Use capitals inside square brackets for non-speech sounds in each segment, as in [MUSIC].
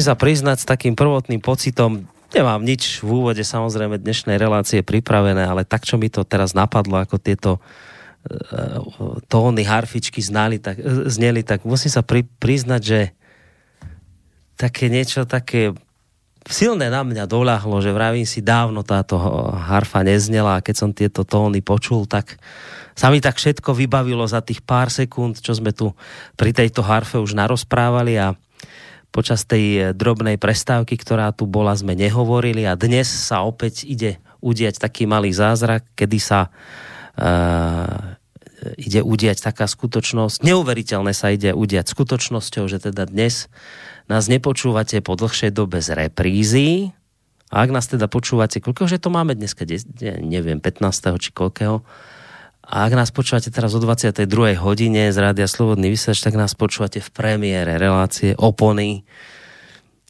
Musím sa priznať s takým prvotným pocitom, nemám nič v úvode samozrejme dnešnej relácie pripravené, ale tak, čo mi to teraz napadlo, ako tieto uh, tóny harfičky znali, tak, uh, zneli, tak musím sa pri, priznať, že také niečo také silné na mňa doľahlo, že vravím si, dávno táto harfa neznela a keď som tieto tóny počul, tak sa mi tak všetko vybavilo za tých pár sekúnd, čo sme tu pri tejto harfe už narozprávali a počas tej eh, drobnej prestávky, ktorá tu bola, sme nehovorili a dnes sa opäť ide udiať taký malý zázrak, kedy sa uh, ide udiať taká skutočnosť, neuveriteľné sa ide udiať skutočnosťou, že teda dnes nás nepočúvate po dlhšej dobe z reprízy. A ak nás teda počúvate, koľko že to máme dneska, neviem, 15. či koľkého, a ak nás počúvate teraz o 22. hodine z Rádia Slobodný vysielač, tak nás počúvate v premiére relácie Opony.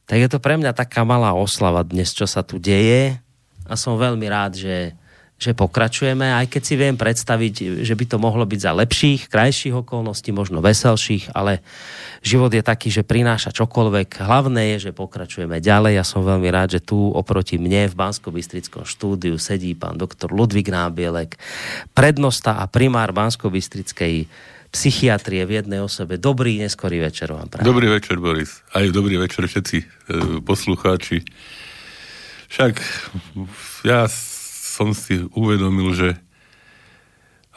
Tak je to pre mňa taká malá oslava dnes, čo sa tu deje. A som veľmi rád, že že pokračujeme, aj keď si viem predstaviť, že by to mohlo byť za lepších, krajších okolností, možno veselších, ale život je taký, že prináša čokoľvek. Hlavné je, že pokračujeme ďalej. Ja som veľmi rád, že tu oproti mne v bansko bystrickom štúdiu sedí pán doktor Ludvík Nábielek, prednosta a primár bansko bystrickej psychiatrie v jednej osobe. Dobrý neskorý večer vám prajem. Dobrý večer, Boris. Aj dobrý večer všetci e, poslucháči. Však ja som si uvedomil, že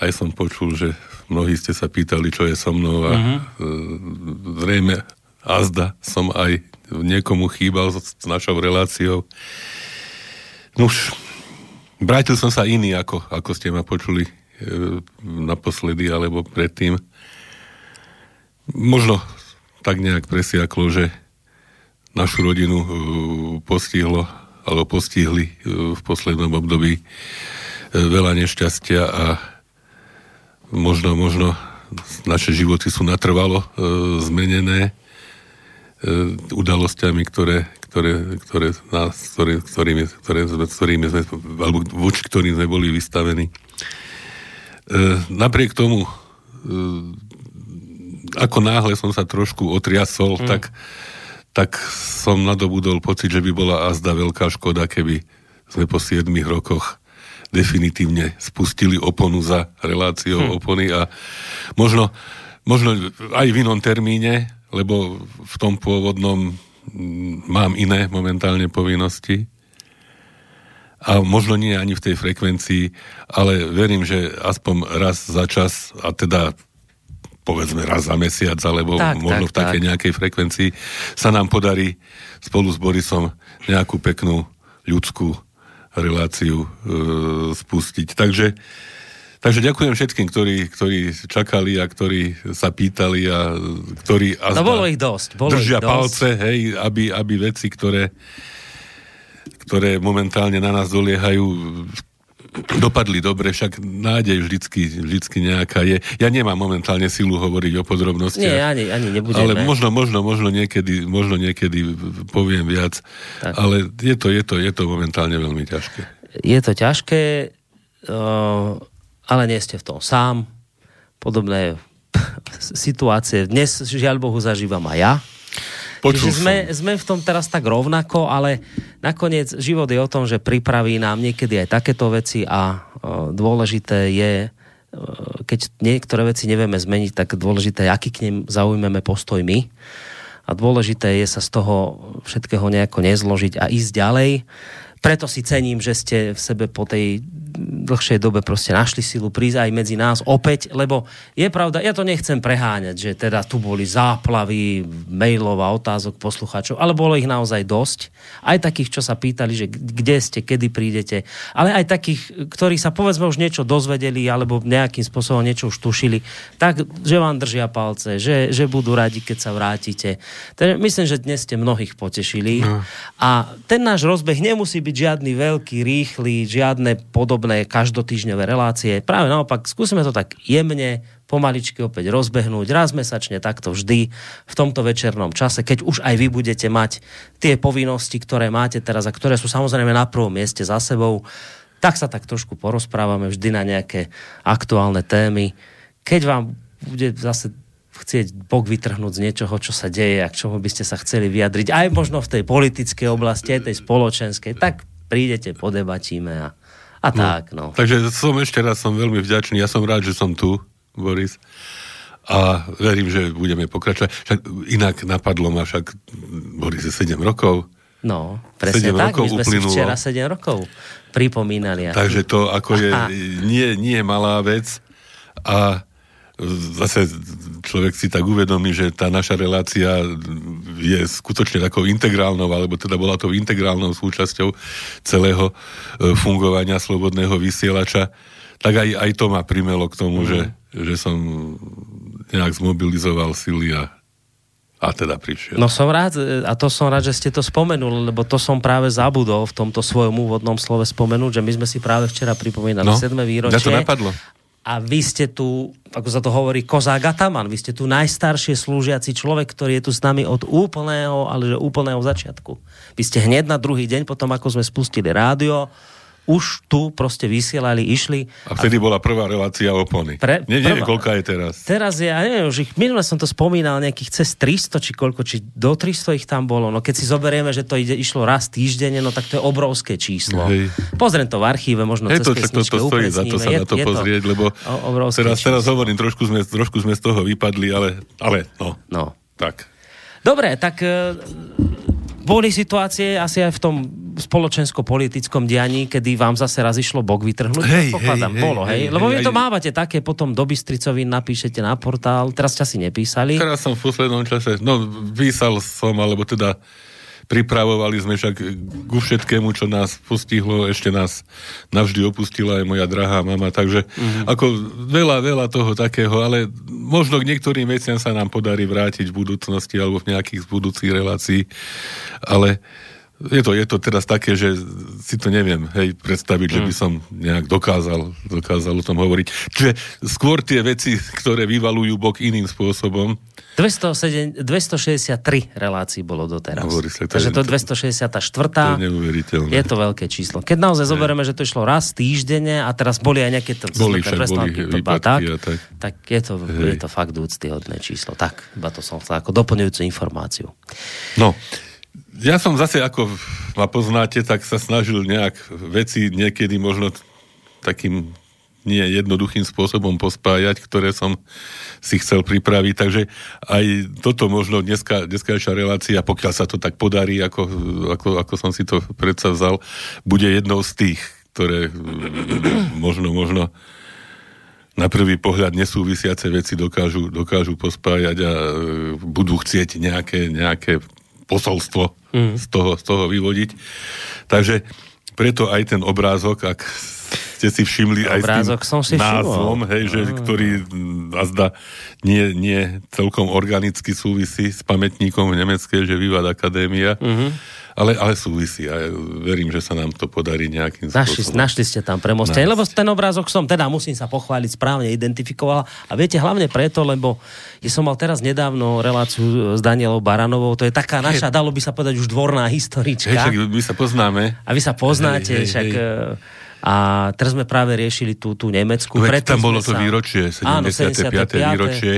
aj som počul, že mnohí ste sa pýtali, čo je so mnou a uh-huh. zrejme azda som aj niekomu chýbal s, našou reláciou. Nuž, vrátil som sa iný, ako, ako ste ma počuli e, naposledy alebo predtým. Možno tak nejak presiaklo, že našu rodinu e, postihlo alebo postihli e, v poslednom období e, veľa nešťastia a možno, možno naše životy sú natrvalo e, zmenené e, udalosťami, ktoré, ktoré, ktoré, nás, ktoré, ktorými, ktoré, ktorými sme, alebo voči ktorým sme boli vystavení. E, napriek tomu, e, ako náhle som sa trošku otriasol, mm. tak tak som nadobudol pocit, že by bola azda veľká škoda, keby sme po 7 rokoch definitívne spustili oponu za reláciou hm. opony a možno, možno aj v inom termíne, lebo v tom pôvodnom mm, mám iné momentálne povinnosti a možno nie ani v tej frekvencii, ale verím, že aspoň raz za čas, a teda povedzme raz za mesiac, alebo tak, možno tak, v takej tak. nejakej frekvencii, sa nám podarí spolu s Borisom nejakú peknú ľudskú reláciu e, spustiť. Takže, takže ďakujem všetkým, ktorí, ktorí čakali a ktorí sa pýtali a ktorí no bolo ich dosť. Bolo držia ich palce, dosť. hej, aby, aby veci, ktoré ktoré momentálne na nás doliehajú, dopadli dobre, však nádej vždycky, vždycky nejaká je. Ja nemám momentálne silu hovoriť o podrobnostiach. Nie, ani, ani nebudeme. Ale možno, možno, možno niekedy, možno niekedy poviem viac. Tak. Ale je to, je, to, je to momentálne veľmi ťažké. Je to ťažké, ale nie ste v tom sám. Podobné [LAUGHS] situácie dnes, žiaľ Bohu, zažívam aj ja Počul Čiže sme, sme v tom teraz tak rovnako, ale nakoniec život je o tom, že pripraví nám niekedy aj takéto veci a o, dôležité je, o, keď niektoré veci nevieme zmeniť, tak dôležité je, aký k nim zaujmeme postoj my. A dôležité je sa z toho všetkého nejako nezložiť a ísť ďalej preto si cením, že ste v sebe po tej dlhšej dobe proste našli silu prísť aj medzi nás opäť, lebo je pravda, ja to nechcem preháňať, že teda tu boli záplavy mailov a otázok poslucháčov, ale bolo ich naozaj dosť. Aj takých, čo sa pýtali, že kde ste, kedy prídete, ale aj takých, ktorí sa povedzme už niečo dozvedeli alebo nejakým spôsobom niečo už tušili, tak, že vám držia palce, že, že budú radi, keď sa vrátite. Takže myslím, že dnes ste mnohých potešili no. a ten náš rozbeh nemusí byť žiadny veľký, rýchly, žiadne podobné každotýžňové relácie. Práve naopak, skúsime to tak jemne, pomaličky opäť rozbehnúť, raz mesačne takto vždy v tomto večernom čase, keď už aj vy budete mať tie povinnosti, ktoré máte teraz a ktoré sú samozrejme na prvom mieste za sebou, tak sa tak trošku porozprávame vždy na nejaké aktuálne témy. Keď vám bude zase chcieť Bok vytrhnúť z niečoho, čo sa deje a k čomu by ste sa chceli vyjadriť, aj možno v tej politickej oblasti, aj tej spoločenskej, tak prídete, podebatíme a, a no, tak. No. Takže som ešte raz som veľmi vďačný, ja som rád, že som tu, Boris. A verím, že budeme pokračovať. Však inak napadlo ma však, Boris, 7 rokov. No, presne tak, rokov my sme uplynulo. si včera 7 rokov pripomínali. Takže to ako je, nie, nie malá vec a zase človek si tak uvedomí, že tá naša relácia je skutočne takou integrálnou, alebo teda bola to integrálnou súčasťou celého e, fungovania slobodného vysielača, tak aj, aj to ma primelo k tomu, mm. že, že som nejak zmobilizoval sily a a teda prišiel. No som rád, e, a to som rád, že ste to spomenuli, lebo to som práve zabudol v tomto svojom úvodnom slove spomenúť, že my sme si práve včera pripomínali no, 7. výročie. Ja to napadlo a vy ste tu, ako sa to hovorí, kozák Ataman, vy ste tu najstaršie slúžiaci človek, ktorý je tu s nami od úplného, ale že úplného začiatku. Vy ste hneď na druhý deň, potom ako sme spustili rádio, už tu proste vysielali, išli. A vtedy a... bola prvá relácia opony. Pre, Nie, neviem, koľka je teraz. Teraz je, ja neviem, už ich, minule som to spomínal, nejakých cez 300, či koľko, či do 300 ich tam bolo. No keď si zoberieme, že to ide, išlo raz týždenne, no tak to je obrovské číslo. Hej. Pozriem to v archíve, možno Hej, cez to, to, to stojí za to sa je, na to pozrieť, to lebo teraz, teraz hovorím, trošku sme, trošku sme z toho vypadli, ale, ale no. No. Tak. Dobre, tak e, boli situácie asi aj v tom spoločensko-politickom dianí, kedy vám zase raz išlo bok vytrhnúť. Hej, Pokladám, hej, bolo, hej. hej Lebo hej, vy to aj... mávate také, potom do Bystricovi napíšete na portál, teraz ste si nepísali. Teraz som v poslednom čase, no písal som, alebo teda pripravovali sme však ku všetkému, čo nás postihlo, ešte nás navždy opustila aj moja drahá mama, takže mm-hmm. ako veľa, veľa toho takého, ale možno k niektorým veciam sa nám podarí vrátiť v budúcnosti alebo v nejakých z budúcich relácií, ale je to, je to teraz také, že si to neviem hej, predstaviť, mm. že by som nejak dokázal, dokázal o tom hovoriť. Čiže skôr tie veci, ktoré vyvalujú bok iným spôsobom. 207, 263 relácií bolo doteraz. Hovorí sa, to Takže je, to je 264. To je neuveriteľné. Je to veľké číslo. Keď naozaj zoberieme, že to išlo raz týždenne a teraz boli aj nejaké to, boli, však, boli výpadky tak, tak, tak je, to, je to fakt úctyhodné číslo. Tak, iba to som chcel ako doplňujúcu informáciu. No, ja som zase, ako ma poznáte, tak sa snažil nejak veci niekedy možno takým nie jednoduchým spôsobom pospájať, ktoré som si chcel pripraviť. Takže aj toto možno dneska, dneskajšia relácia, pokiaľ sa to tak podarí, ako, ako, ako som si to predsa vzal, bude jednou z tých, ktoré možno, možno na prvý pohľad nesúvisiace veci dokážu, dokážu pospájať a e, budú chcieť nejaké, nejaké posolstvo mm. z, toho, z toho vyvodiť. Takže preto aj ten obrázok, ak ste si všimli aj Obrázok s tým som si názvom, hej, že, mm. ktorý azda nie, nie celkom organicky súvisí s pamätníkom v nemeckej, že Vivad Akadémia. Mm-hmm ale, ale súvisí a verím, že sa nám to podarí nejakým našli, spôsobom. Našli ste tam premostenie, lebo ten obrázok som, teda musím sa pochváliť, správne identifikoval a viete, hlavne preto, lebo ja som mal teraz nedávno reláciu s Danielou Baranovou, to je taká naša, dalo by sa povedať, už dvorná historička. Hej, my sa poznáme. A vy sa poznáte, hej, hej, však... Hej. A teraz sme práve riešili tú, tú nemeckú. Veď tam bolo to sa... výročie, 75. Áno, 75. výročie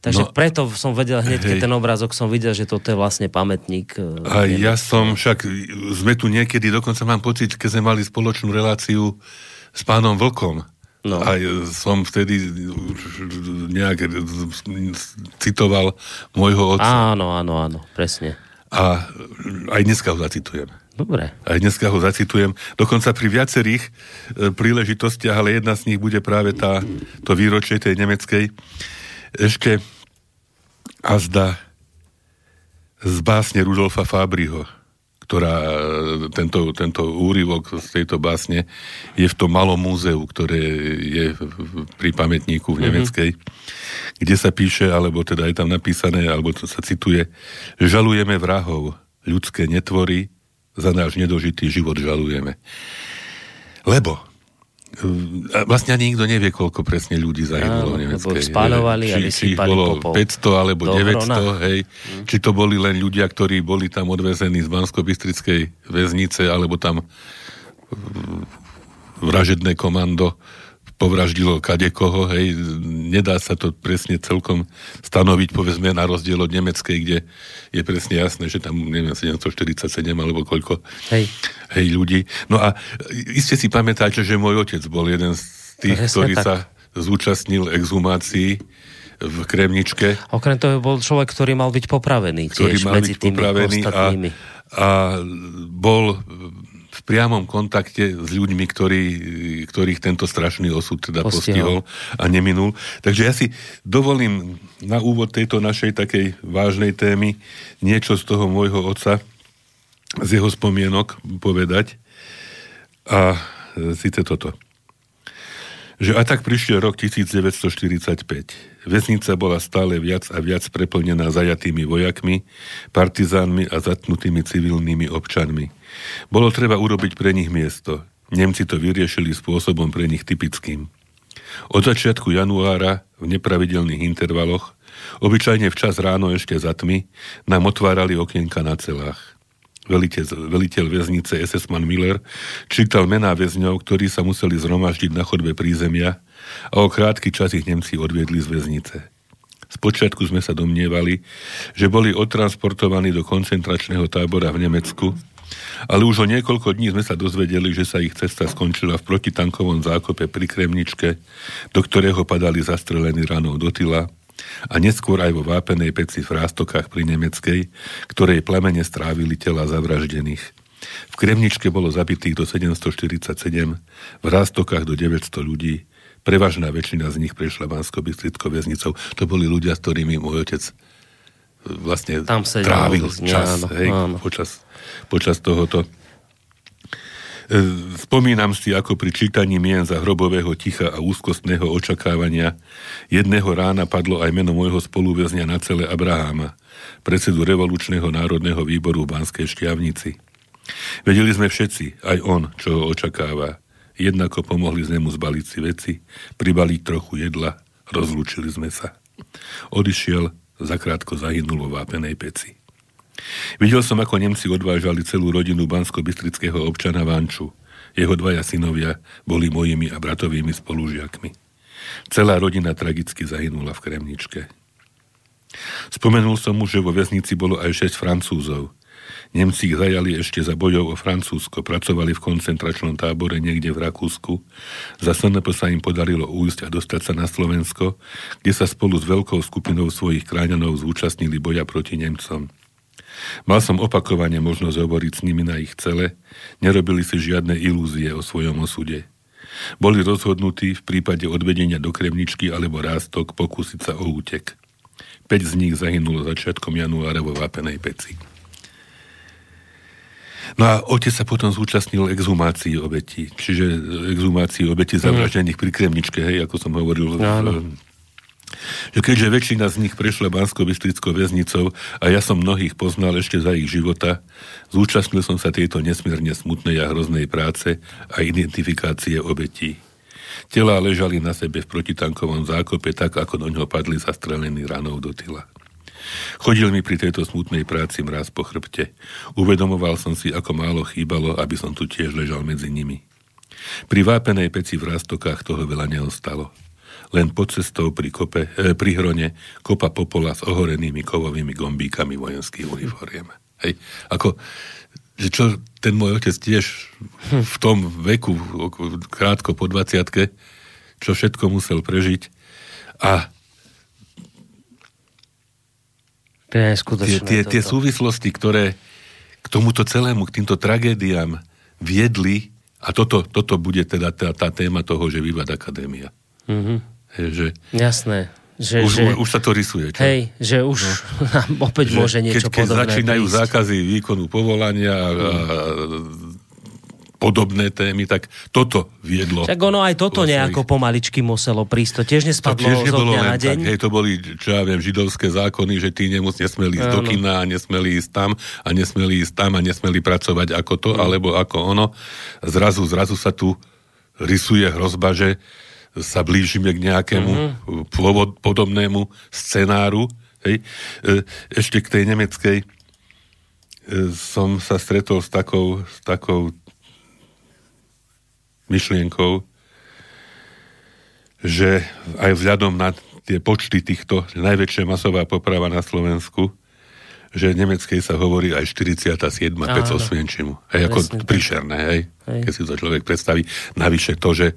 Takže no, preto som vedel hneď, keď ten obrázok som videl, že toto je vlastne pamätník. E, a ja som však, sme tu niekedy, dokonca mám pocit, keď sme mali spoločnú reláciu s pánom Vlkom. No. A som vtedy nejak citoval môjho otca. Áno, áno, áno, presne. A aj dneska ho zacitujem. Dobre. Aj dneska ho zacitujem. Dokonca pri viacerých e, príležitostiach, ale jedna z nich bude práve tá, to výročie tej nemeckej ešte azda z básne Rudolfa Fábriho, ktorá, e, tento, tento úryvok z tejto básne je v tom malom múzeu, ktoré je pri pamätníku v mhm. Nemeckej, mm-hmm. kde sa píše, alebo teda je tam napísané, alebo to sa cituje, žalujeme vrahov, ľudské netvory, za náš nedožitý život žalujeme. Lebo vlastne ani nikto nevie, koľko presne ľudí zahynulo v Nemeckej. Spáľovali či, či ich bolo 500 alebo 900, hej. Hmm. Či to boli len ľudia, ktorí boli tam odvezení z Bansko-Bystrickej väznice, alebo tam vražedné komando povraždilo kadekoho, hej, nedá sa to presne celkom stanoviť, povedzme, na rozdiel od nemeckej, kde je presne jasné, že tam, neviem, 747 alebo koľko hej. hej ľudí. No a iste si pamätáte, že môj otec bol jeden z tých, presne ktorý tak. sa zúčastnil exhumácií v Kremničke. Okrem toho bol človek, ktorý mal byť popravený ktorý tiež mal medzi byť tými popravený ostatnými. A, a bol v priamom kontakte s ľuďmi, ktorí, ktorých tento strašný osud teda postihol. postihol a neminul. Takže ja si dovolím na úvod tejto našej takej vážnej témy niečo z toho môjho otca, z jeho spomienok povedať. A síce toto že a tak prišiel rok 1945. Vesnica bola stále viac a viac preplnená zajatými vojakmi, partizánmi a zatnutými civilnými občanmi. Bolo treba urobiť pre nich miesto. Nemci to vyriešili spôsobom pre nich typickým. Od začiatku januára v nepravidelných intervaloch, obyčajne včas ráno ešte za tmy, nám otvárali okienka na celách veliteľ, veliteľ väznice SS-man Miller, čítal mená väzňov, ktorí sa museli zhromaždiť na chodbe prízemia a o krátky čas ich Nemci odviedli z väznice. Spočiatku sme sa domnievali, že boli odtransportovaní do koncentračného tábora v Nemecku, ale už o niekoľko dní sme sa dozvedeli, že sa ich cesta skončila v protitankovom zákope pri Kremničke, do ktorého padali zastrelení ranou do tyla a neskôr aj vo vápenej peci v Rástokách pri Nemeckej, ktorej plemene strávili tela zavraždených. V Kremničke bolo zabitých do 747, v Rástokách do 900 ľudí, prevažná väčšina z nich prešla vansko väznicou. To boli ľudia, s ktorými môj otec e, vlastne Tam trávil čas áno, hej, áno. Počas, počas tohoto E, spomínam si, ako pri čítaní mien za hrobového ticha a úzkostného očakávania jedného rána padlo aj meno môjho spoluväzňa na celé Abraháma, predsedu Revolučného národného výboru v Banskej Štiavnici. Vedeli sme všetci, aj on, čo ho očakáva. Jednako pomohli sme mu zbaliť si veci, pribaliť trochu jedla, rozlúčili sme sa. Odišiel, zakrátko zahynul vo vápenej peci. Videl som, ako Nemci odvážali celú rodinu bansko-bystrického občana Vanču. Jeho dvaja synovia boli mojimi a bratovými spolužiakmi. Celá rodina tragicky zahynula v Kremničke. Spomenul som mu, že vo väznici bolo aj šesť Francúzov. Nemci ich zajali ešte za bojov o Francúzsko, pracovali v koncentračnom tábore niekde v Rakúsku. Za SNP sa im podarilo újsť a dostať sa na Slovensko, kde sa spolu s veľkou skupinou svojich kráňanov zúčastnili boja proti Nemcom. Mal som opakovane možnosť hovoriť s nimi na ich cele, nerobili si žiadne ilúzie o svojom osude. Boli rozhodnutí v prípade odvedenia do Kremničky alebo Rástok pokúsiť sa o útek. 5 z nich zahynulo začiatkom januára vo Vápenej peci. No a otec sa potom zúčastnil exhumácií obetí, čiže exhumácií obetí zavraždených pri Kremničke, hej, ako som hovoril no, v, že keďže väčšina z nich prešla bansko bystrickou väznicou a ja som mnohých poznal ešte za ich života, zúčastnil som sa tejto nesmierne smutnej a hroznej práce a identifikácie obetí. Telá ležali na sebe v protitankovom zákope tak, ako do ňoho padli zastrelení ranou do tyla. Chodil mi pri tejto smutnej práci mraz po chrbte. Uvedomoval som si, ako málo chýbalo, aby som tu tiež ležal medzi nimi. Pri vápenej peci v rastokách toho veľa neostalo len pod cestou pri, kope, e, pri hrone kopa popola s ohorenými kovovými gombíkami vojenských uniformiem. Hej, ako, že čo ten môj otec tiež v tom veku, krátko po 20 čo všetko musel prežiť a tie, tie, tie súvislosti, ktoré k tomuto celému, k týmto tragédiám viedli, a toto, toto bude teda tá, tá téma toho, že Vivad Akadémia. Mm-hmm. Že Jasné. Že, už, že, už sa to rysuje. Čo? Hej, že už no. [LAUGHS] opäť že môže niečo keď, keď podobné začínajú prísť. zákazy výkonu povolania a, a podobné témy, tak toto viedlo. Tak ono aj toto nejako pomaličky muselo prísť. To tiež nespadlo to tiež zo dňa na deň. Tak, hej, to boli, čo ja viem, židovské zákony, že tí nemus nesmeli ísť do kina a nesmeli ísť tam a nesmeli ísť tam a nesmeli pracovať ako to, mm. alebo ako ono. Zrazu, zrazu sa tu rysuje hrozba, že sa blížime k nejakému mm-hmm. podobnému scenáru. Hej. E, ešte k tej nemeckej e, som sa stretol s takou, s takou myšlienkou, že aj vzhľadom na tie počty týchto, najväčšia masová poprava na Slovensku, že nemeckej sa hovorí aj 47. pec Osvienčimu. Hej, ako Presne, príšerné, hej? hej. Keď si to človek predstaví. Navyše to, že e,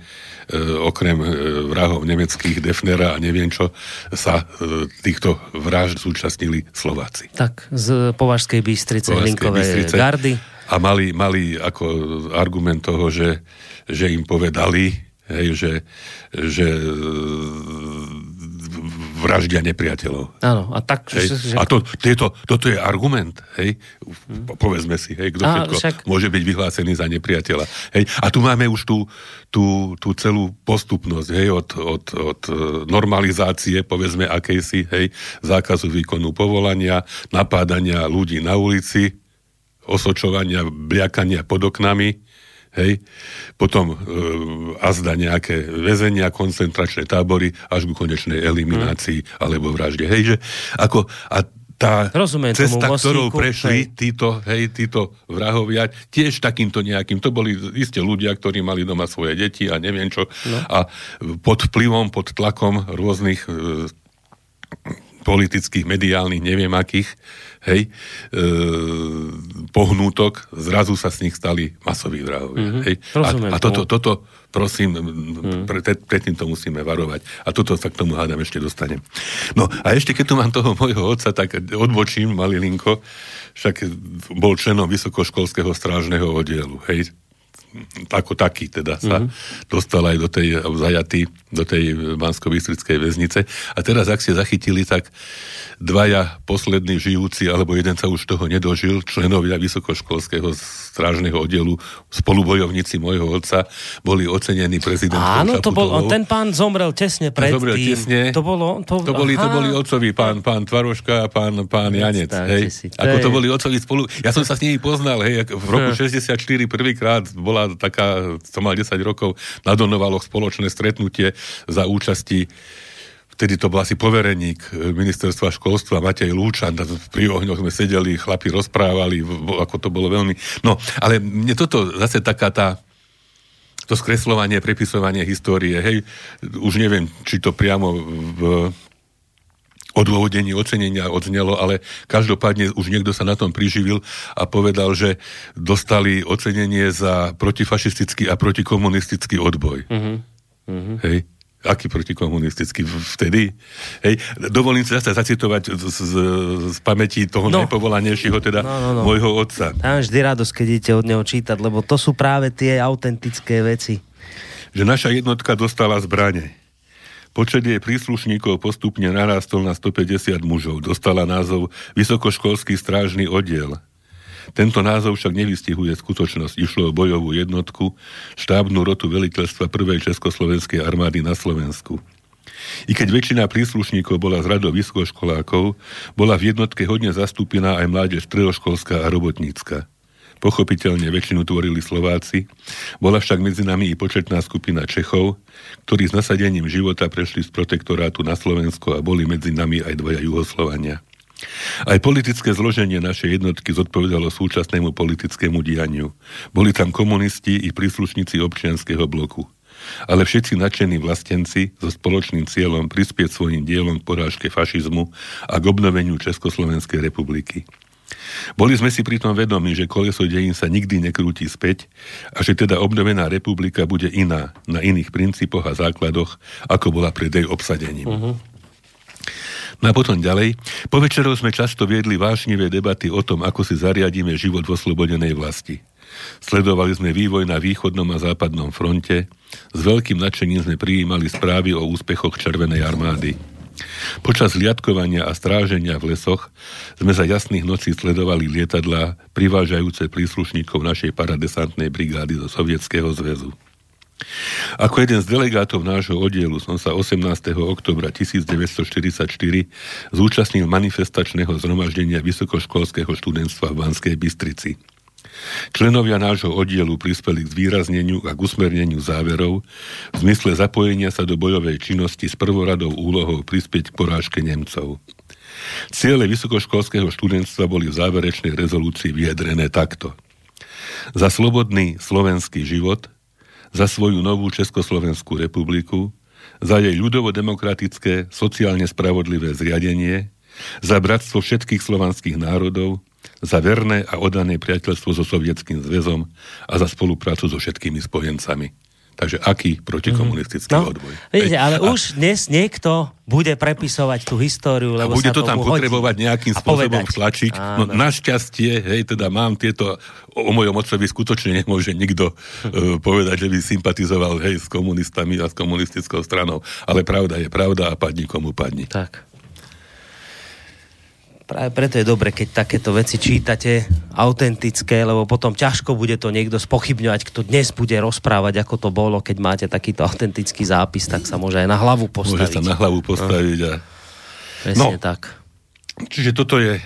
okrem e, vrahov nemeckých, Defnera a neviem čo, sa e, týchto vražd zúčastnili Slováci. Tak, z Považskej Bystrice, Linkovej Bystrice. gardy. A mali, mali ako argument toho, že, že im povedali, hej, že, že vraždia nepriateľov. Áno, a tak... Hej? Že... A to, tieto, toto je argument, hej? Povedzme si, hej, kto všetko však... môže byť vyhlásený za nepriateľa. Hej? A tu máme už tú, tú, tú celú postupnosť, hej, od, od, od e, normalizácie, povedzme, akejsi, hej, zákazu výkonu povolania, napádania ľudí na ulici, osočovania, bliakania pod oknami, hej, potom e, azda nejaké väzenia, koncentračné tábory až ku konečnej eliminácii hmm. alebo vražde. Hej, že ako, a tá Rozumiem cesta, ktorou prešli hej. títo, hej, títo vrahovia, tiež takýmto nejakým, to boli isté ľudia, ktorí mali doma svoje deti a neviem čo, no. a pod vplyvom, pod tlakom rôznych e, politických, mediálnych, neviem akých, hej, e, pohnútok, zrazu sa z nich stali masoví vrahovia. Mm-hmm. Hej. a, a toto, toto, prosím, mm. pre, pred týmto musíme varovať. A toto sa k tomu hádam ešte dostanem. No a ešte keď tu mám toho môjho otca, tak odbočím malilinko, však bol členom vysokoškolského strážneho oddielu. Hej, ako taký teda sa mm-hmm. dostal aj do tej zajatý, do tej bansko väznice. A teraz, ak ste zachytili, tak dvaja poslední žijúci, alebo jeden sa už toho nedožil, členovia vysokoškolského strážneho oddielu, spolubojovníci môjho otca, boli ocenení prezidentom Áno, to bol, ten pán zomrel tesne pred zomrel tým. Tesne. To, bolo, to, to, boli, to boli otcovi, pán, pán Tvaroška a pán, pán Janec. Hej. Si, to Ako je... to boli otcovi spolu... Ja som sa s nimi poznal, hej, v roku hm. 64 prvýkrát bola taká, to mal 10 rokov, na Donovaloch spoločné stretnutie za účasti vtedy to bol asi povereník e, ministerstva školstva Matej Lúčan, pri ohňoch sme sedeli, chlapi rozprávali, ako to bolo veľmi... No, ale mne toto zase taká tá to skreslovanie, prepisovanie histórie, hej, už neviem, či to priamo v odôvodení ocenenia odznelo, ale každopádne už niekto sa na tom priživil a povedal, že dostali ocenenie za protifašistický a protikomunistický odboj. Uh-huh. Uh-huh. Hej aký protikomunistický vtedy. Hej, dovolím sa zase zacitovať z, z, z pamäti toho no. najpovolanejšieho, teda no, no, no. môjho otca. Tam vždy radosť, keď idete od neho čítať, lebo to sú práve tie autentické veci. Že naša jednotka dostala zbrane. Počet jej príslušníkov postupne narástol na 150 mužov. Dostala názov Vysokoškolský strážny oddiel. Tento názov však nevystihuje skutočnosť. Išlo o bojovú jednotku, štábnu rotu veliteľstva prvej Československej armády na Slovensku. I keď väčšina príslušníkov bola z radov vysokoškolákov, bola v jednotke hodne zastúpená aj mládež stredoškolská a robotnícka. Pochopiteľne väčšinu tvorili Slováci, bola však medzi nami i početná skupina Čechov, ktorí s nasadením života prešli z protektorátu na Slovensko a boli medzi nami aj dvaja Juhoslovania. Aj politické zloženie našej jednotky zodpovedalo súčasnému politickému dianiu. Boli tam komunisti i príslušníci občianského bloku. Ale všetci nadšení vlastenci so spoločným cieľom prispieť svojim dielom k porážke fašizmu a k obnoveniu Československej republiky. Boli sme si pritom vedomi, že koleso dejín sa nikdy nekrúti späť a že teda obnovená republika bude iná, na iných princípoch a základoch, ako bola pred jej obsadením. Uh-huh. No a potom ďalej. Po večerov sme často viedli vášnivé debaty o tom, ako si zariadíme život v oslobodenej vlasti. Sledovali sme vývoj na východnom a západnom fronte, s veľkým nadšením sme prijímali správy o úspechoch Červenej armády. Počas liadkovania a stráženia v lesoch sme za jasných nocí sledovali lietadlá privážajúce príslušníkov našej paradesantnej brigády zo Sovietskeho zväzu. Ako jeden z delegátov nášho oddielu som sa 18. oktobra 1944 zúčastnil manifestačného zhromaždenia vysokoškolského študentstva v Banskej Bystrici. Členovia nášho oddielu prispeli k zvýrazneniu a k usmerneniu záverov v zmysle zapojenia sa do bojovej činnosti s prvoradou úlohou prispieť k porážke Nemcov. Ciele vysokoškolského študentstva boli v záverečnej rezolúcii vyjadrené takto. Za slobodný slovenský život, za svoju novú Československú republiku, za jej ľudovo-demokratické, sociálne spravodlivé zriadenie, za bratstvo všetkých slovanských národov, za verné a odané priateľstvo so Sovietským zväzom a za spoluprácu so všetkými spojencami. Takže aký protikomunistický mm-hmm. no, odboj? Vidíte, ale a, už dnes niekto bude prepisovať tú históriu, lebo a bude sa to tam hodí. potrebovať nejakým spôsobom tlačiť. No našťastie, hej, teda mám tieto, o, o mojom otcovi skutočne nemôže nikto uh, povedať, že by sympatizoval, hej, s komunistami a s komunistickou stranou. Ale pravda je pravda a padni komu padni. Tak. Práve preto je dobre, keď takéto veci čítate autentické, lebo potom ťažko bude to niekto spochybňovať, kto dnes bude rozprávať, ako to bolo, keď máte takýto autentický zápis, tak sa môže aj na hlavu postaviť. Môže sa na hlavu postaviť. A... Presne no, tak. Čiže toto je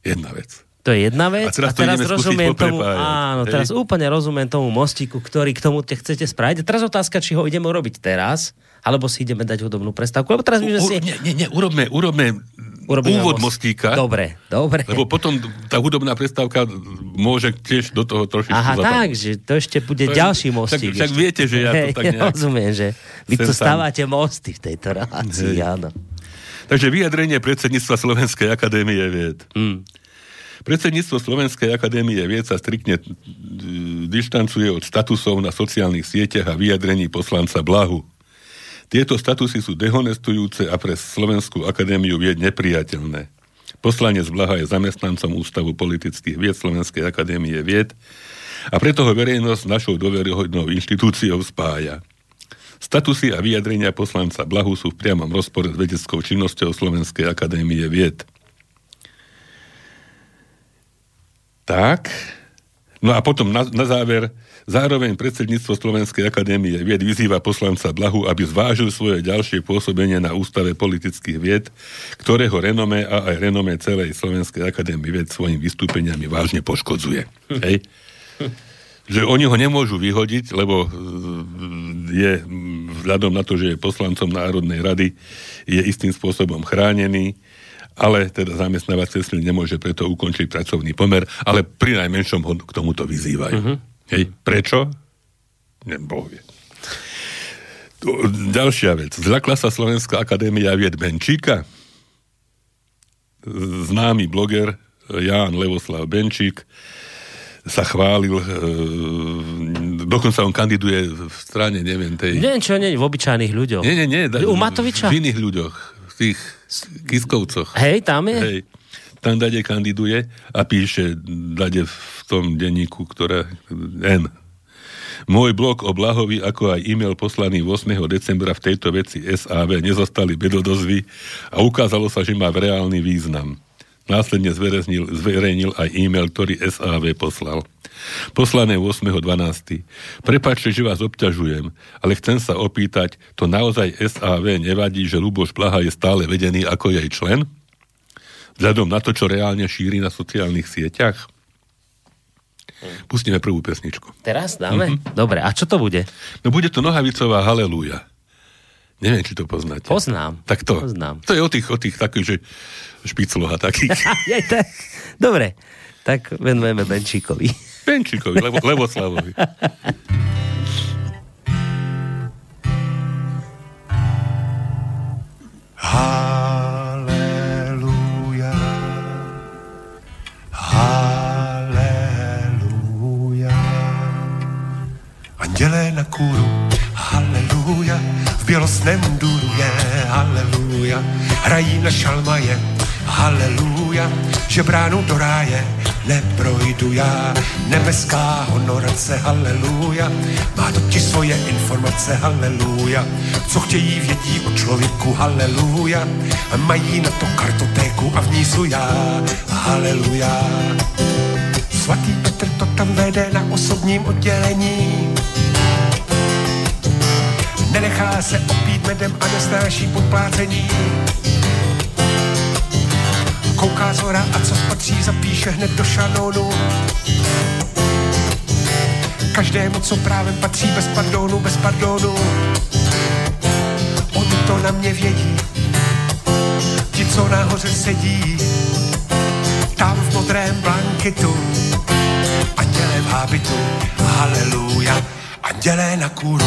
jedna vec. To je jedna vec. A teraz, a teraz rozumiem tomu, áno, hej? teraz úplne rozumiem tomu mostiku, ktorý k tomu te chcete spraviť. A teraz otázka, či ho ideme urobiť teraz, alebo si ideme dať hudobnú prestávku. Lebo teraz my si... Nie, nie, nie, urobme, urobme Urobíme úvod most. mostíka. Dobre, dobre. Lebo potom tá hudobná prestávka môže tiež do toho trošičku Aha, zapadnúť. tak, že to ešte bude to, ďalší mostík. Tak, tak viete, že ja to [LAUGHS] tak nejak... Rozumiem, že vy tu stávate mosty v tejto relácii, Hej. áno. Takže vyjadrenie predsedníctva Slovenskej akadémie vied. Hmm. Predsedníctvo Slovenskej akadémie vied sa striktne dištancuje od statusov na sociálnych sieťach a vyjadrení poslanca Blahu. Tieto statusy sú dehonestujúce a pre Slovenskú akadémiu vied nepriateľné. Poslanec Blaha je zamestnancom Ústavu politických vied Slovenskej akadémie vied a preto ho verejnosť našou dôveryhodnou inštitúciou spája. Statusy a vyjadrenia poslanca Blahu sú v priamom rozpore s vedeckou činnosťou Slovenskej akadémie vied. Tak. No a potom na, na záver Zároveň predsedníctvo Slovenskej akadémie vied vyzýva poslanca Blahu, aby zvážil svoje ďalšie pôsobenie na Ústave politických vied, ktorého renome a aj renome celej Slovenskej akadémie vied svojimi vystúpeniami vážne poškodzuje. Hej? že oni ho nemôžu vyhodiť, lebo je vzhľadom na to, že je poslancom Národnej rady, je istým spôsobom chránený, ale teda zamestnávateľ nemôže preto ukončiť pracovný pomer, ale pri najmenšom ho k tomuto vyzývajú. Uh-huh. Hej, prečo? Boh vie. Ďalšia vec. Zľakla sa Slovenská akadémia vied Benčíka. Známy bloger Ján Levoslav Benčík sa chválil, e, dokonca on kandiduje v strane, neviem, tej... Neviem, čo nie, v obyčajných ľuďoch. Nie, nie, nie. Da, U Matoviča? V iných ľuďoch, v tých Kiskovcoch. Hej, tam je? Hej tam dade kandiduje a píše dade v tom denníku, ktoré N. Môj blog o Blahovi, ako aj e-mail poslaný 8. decembra v tejto veci SAV nezostali bedodozvy a ukázalo sa, že má reálny význam. Následne zverejnil, zverejnil aj e-mail, ktorý SAV poslal. Poslané 8.12. Prepačte, že vás obťažujem, ale chcem sa opýtať, to naozaj SAV nevadí, že Luboš Blaha je stále vedený ako jej člen? vzhľadom na to, čo reálne šíri na sociálnych sieťach? Pustíme prvú pesničku. Teraz dáme? Mm-hmm. Dobre, a čo to bude? No bude to Nohavicová Halelúja. Neviem, či to poznáte. Poznám. Tak to. Poznám. To je o tých, o tých takých, že špicloha takých. [LAUGHS] Dobre, tak venujeme Benčíkovi. Benčíkovi, lebo, Levoslavovi. Ha Andělé na kůru, haleluja, v bělostném duru je, haleluja, hrají na šalmaje, haleluja, že bránu do ráje neprojdu já, nebeská honorace, haleluja, má totiž svoje informace, haleluja, co chtějí vědí o člověku, haleluja, mají na to kartotéku a v ní jsou já, haleluja. Svatý Petr to tam vede na osobním oddělení, nenechá se opít medem a nesnáší podplácení. Kouká zhora a co spatří, zapíše hned do šanonu. Každému, co právem patří, bez pardonu, bez pardonu. Oni to na mě vědí, ti, co nahoře sedí, tam v modrém blanketu, anděle v hábitu, haleluja Andělé na kůru,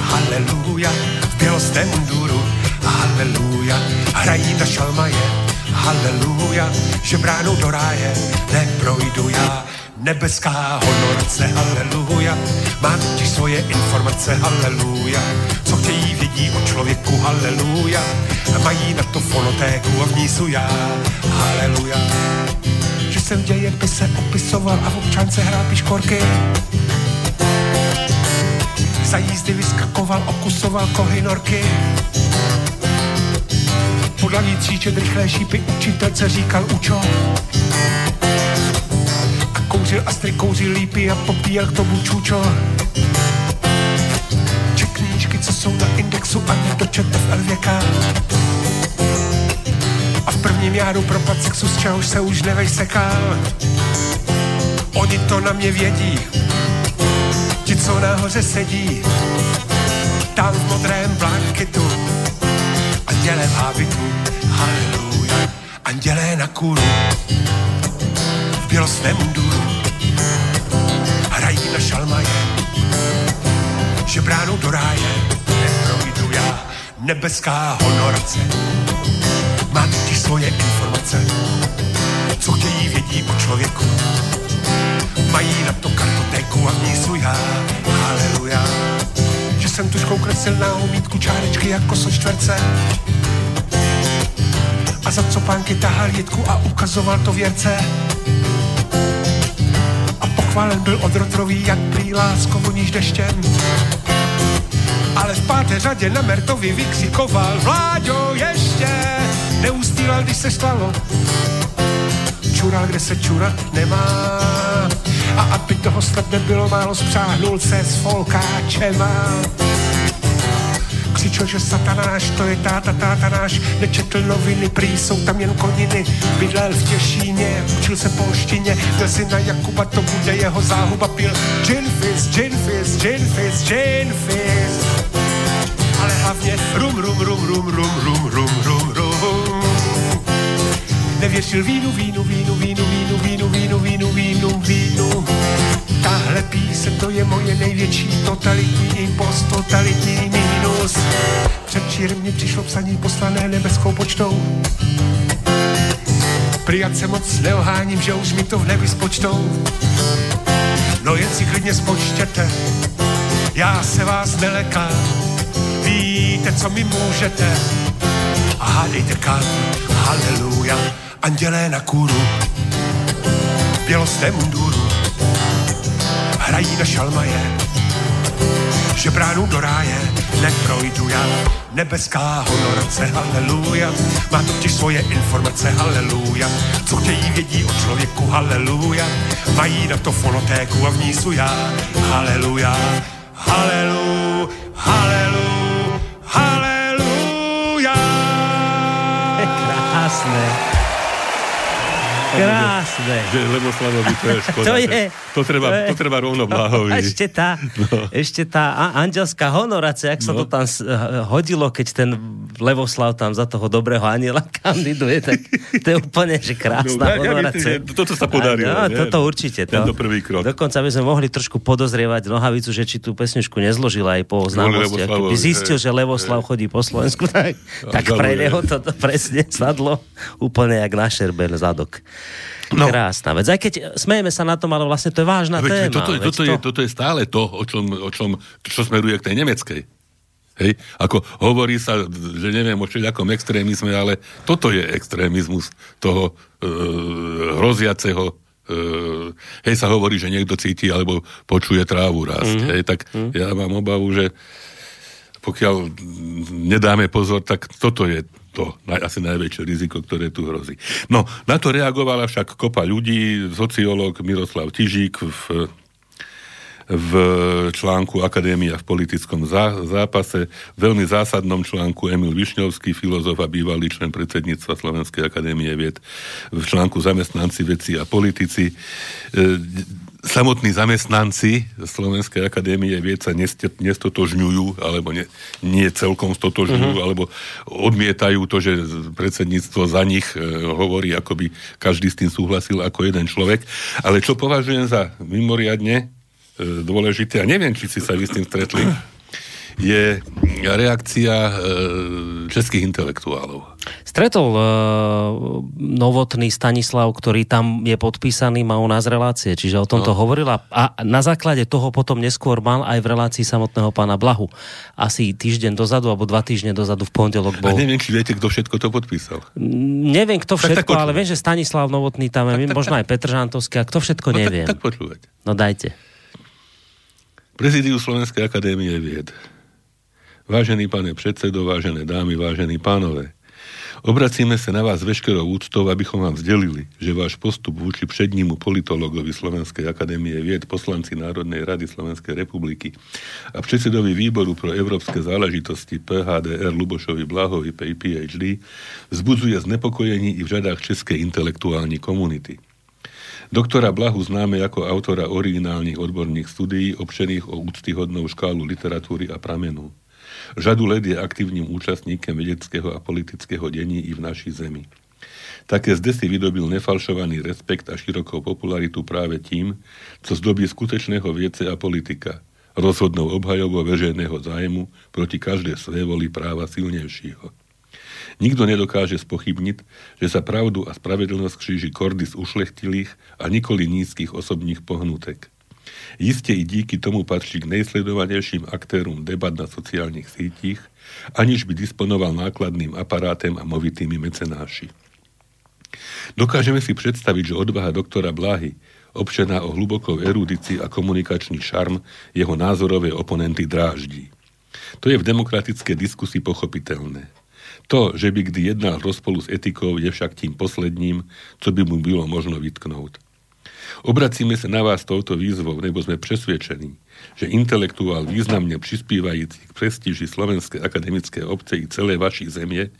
haleluja, v bělostém munduru, haleluja, hrají na šalmaje, haleluja, že bránou do ráje. Neprojdu já. Nebeská honorace, haleluja, má totiž svoje informace, haleluja, co chtějí vědí o člověku, haleluja, mají na to fonotéku a v ní jsou já, haleluja. Že jsem v dějepise opisoval a v občance hrál piškorky, za jízdy vyskakoval, okusoval kohynorky. Podlaní tříčet rychlé šípy, učitelce říkal učo. A kouřil Astry, kouřil lípy a popíjel k tomu čučo. Či knížky, co jsou na indexu a nedočete v LVK. A v prvním járu propad sexu, z čehož se už nevejsekal. Oni to na mě vědí, co nahoře sedí, tam v modrém blanketu, anděle v hábitu, haleluja, andělé na kůru, v bělostném munduru, hrají na šalmaje, že bránou do ráje. Neprojdu já, nebeská honorace, má totiž svoje informace, co chtějí vědí o člověku, mají na to kartotéku a v ní jsou já, haleluja. Že jsem tuškou kreslil na omítku čárečky jako so čtverce. A za co pánky tahal jitku a ukazoval to věrce. A pochválen byl od rotrový, jak prý lásko voníš deštěm. Ale v páté řadě na Mertovi vykřikoval Vláďo ještě neustýlal, když se stalo čural, kde se čurat nemá. A aby toho snad nebylo málo, spřáhnul se s folkáčema. Křičel, že satanáš, to je táta, táta náš, nečetl noviny, prý jsou tam jen koniny. Bydlel v Těšíně, učil se polštině, měl si na Jakuba, to bude jeho záhuba, pil gin fizz, gin fizz, gin fizz, gin fizz. Ale hlavně rum, rum, rum, rum, rum, rum, rum, rum. Nevěřil vínu, vínu, vínu, vínu, vínu, vínu, vínu, vínu, vínu, vínu. Tahle píseň to je moje největší totalitní impost, totalitní mínus. Předčírem mě přišlo psaní poslané nebeskou počtou. Prý se moc neoháním, že už mi to v nebi spočtou. No jen si klidně spočtěte, já se vás nelekám. Víte, co mi můžete, a hádejte kam, haleluja andělé na kůru, v bělostném munduru, hrají na šalmaje, že bránu do ráje. Neprojdu já. Nebeská honorace, haleluja, má totiž svoje informace, haleluja, co chtějí vědí o člověku, haleluja, mají na to fonotéku a v ní jsou já, haleluja, haleluja, haleluja, haleluja. listening. Krásne. Že, lebo Slavovi to je [LAUGHS] škoda. To je. To treba, to, je, to treba rovno Blahovi. Ešte tá, no. ešte tá [LAUGHS] anželská honorácia, ak sa no. to tam hodilo, keď ten Levoslav tam za toho dobrého aniela kandiduje, tak to je úplne, že krásna no, honorácia. Ja, toto sa podarilo. A, no, toto určite. To. Tento prvý krok. Dokonca by sme mohli trošku podozrievať Nohavicu, že či tú pesničku nezložila aj po známosti. Ak by zistil, že Levoslav chodí po Slovensku, tak, tak pre neho toto presne sadlo úplne jak na šerben zadok. No. Krásna vec. Aj keď smejeme sa na tom, ale vlastne to je vážna veď, téma. Toto, toto, to... Je, toto je stále to, o čom, o čom čo smeruje k tej nemeckej. Hej? Ako hovorí sa, že neviem o všelijakom extrémizme, ale toto je extrémizmus toho e, hroziaceho e, hej, sa hovorí, že niekto cíti alebo počuje trávu rásť. Mm-hmm. Hej, tak mm-hmm. ja mám obavu, že pokiaľ nedáme pozor, tak toto je to asi najväčšie riziko, ktoré tu hrozí. No, na to reagovala však kopa ľudí, sociológ Miroslav Tižík v v článku Akadémia v politickom zápase, veľmi zásadnom článku Emil Višňovský, filozof a bývalý člen predsedníctva Slovenskej akadémie vied, v článku Zamestnanci, veci a politici. E, samotní zamestnanci Slovenskej akadémie vied sa nestotožňujú, alebo nie, nie celkom stotožňujú, uh-huh. alebo odmietajú to, že predsedníctvo za nich e, hovorí, ako by každý s tým súhlasil ako jeden človek. Ale čo považujem za mimoriadne dôležité, a neviem, či si sa vy s tým stretli, je reakcia e, českých intelektuálov. Stretol uh, novotný Stanislav, ktorý tam je podpísaný, má u nás relácie, čiže o tomto no. hovorila a na základe toho potom neskôr mal aj v relácii samotného pána Blahu. Asi týždeň dozadu, alebo dva týždne dozadu v pondelok bol... A neviem, či viete, kto všetko to podpísal. Neviem, kto všetko, tak, tak ale viem, že Stanislav Novotný tam je, tak, možno tak, aj Petr Žantovský, a kto všetko no, neviem. Tak, tak počúvať. No dajte. Prezidiu Slovenskej akadémie vied. Vážený pane predsedo, vážené dámy, vážení pánové, Obracíme sa na vás veškerou úctou, abychom vám vzdelili, že váš postup vúči prednímu politologovi Slovenskej akadémie vied, poslanci Národnej rady Slovenskej republiky a predsedovi výboru pro európske záležitosti PHDR Lubošovi Blahovi PhD vzbudzuje znepokojení i v řadách českej intelektuálnej komunity. Doktora Blahu známe ako autora originálnych odborných studií občených o úctyhodnou škálu literatúry a pramenu. Žadu let je aktívnym účastníkem vedeckého a politického dení i v našej zemi. Také zde si vydobil nefalšovaný respekt a širokú popularitu práve tým, co zdobí skutečného viece a politika, rozhodnou obhajovou veřejného zájmu proti každej svojevoli práva silnejšího. Nikto nedokáže spochybniť, že sa pravdu a spravedlnosť kříži kordy z ušlechtilých a nikoli nízkych osobních pohnutek. Isté i díky tomu patří k nejsledovanejším aktérom debat na sociálnych sítích, aniž by disponoval nákladným aparátem a movitými mecenáši. Dokážeme si predstaviť, že odvaha doktora Blahy, občená o hlubokou erudícii a komunikačný šarm, jeho názorové oponenty dráždí. To je v demokratické diskusii pochopiteľné. To, že by kdy jednal rozpolu s etikou, je však tým posledním, co by mu bylo možno vytknúť. Obracíme sa na vás touto výzvou, lebo sme presvedčení, že intelektuál významne prispívajúci k prestíži Slovenskej akademické obce i celé vašej zemie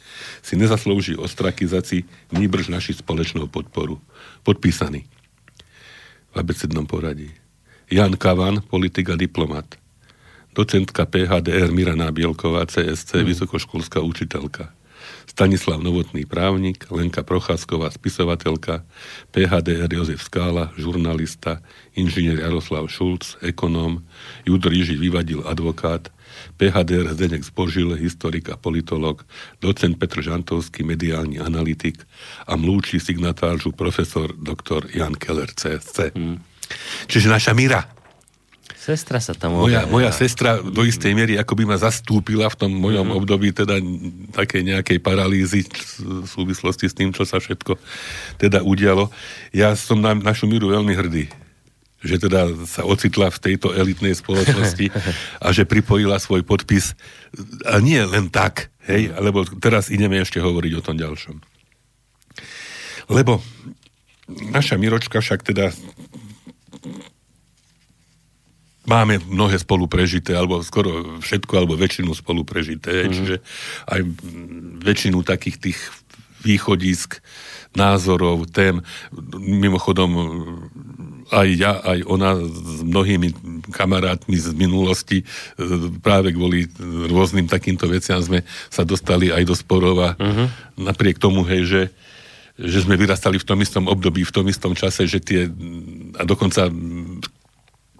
si nezaslúži ostrakizácii nýbrž naši spoločnú podporu. Podpísaný. V abecednom poradí. Jan Kavan, politik a diplomat. Docentka PHDR Miraná Bielková, CSC, mm. vysokoškolská učiteľka Stanislav Novotný právnik, Lenka Procházková spisovateľka, PHDR Jozef Skála, žurnalista, inžinier Jaroslav Šulc, ekonóm, Judr Jiži Vyvadil, advokát, PHDR Zdenek Zbožil, historik a politolog, docent Petr Žantovský, mediálny analytik a mlúči signatážu profesor dr. Jan Keller, CSC. Hmm. Čiže naša Mira Sestra sa tam moja, moja sestra do istej miery ako by ma zastúpila v tom mojom mm-hmm. období teda také nejakej paralýzy v súvislosti s tým, čo sa všetko teda udialo. Ja som na našu míru veľmi hrdý že teda sa ocitla v tejto elitnej spoločnosti [LAUGHS] a že pripojila svoj podpis a nie len tak, hej, lebo teraz ideme ešte hovoriť o tom ďalšom. Lebo naša Miročka však teda máme mnohé spolu prežité, alebo skoro všetko, alebo väčšinu spolu prežité. Mm-hmm. Čiže aj väčšinu takých tých východisk, názorov, tém. Mimochodom, aj ja, aj ona s mnohými kamarátmi z minulosti e, práve kvôli rôznym takýmto veciam sme sa dostali aj do sporov a uh-huh. napriek tomu, hej, že, že sme vyrastali v tom istom období, v tom istom čase, že tie a dokonca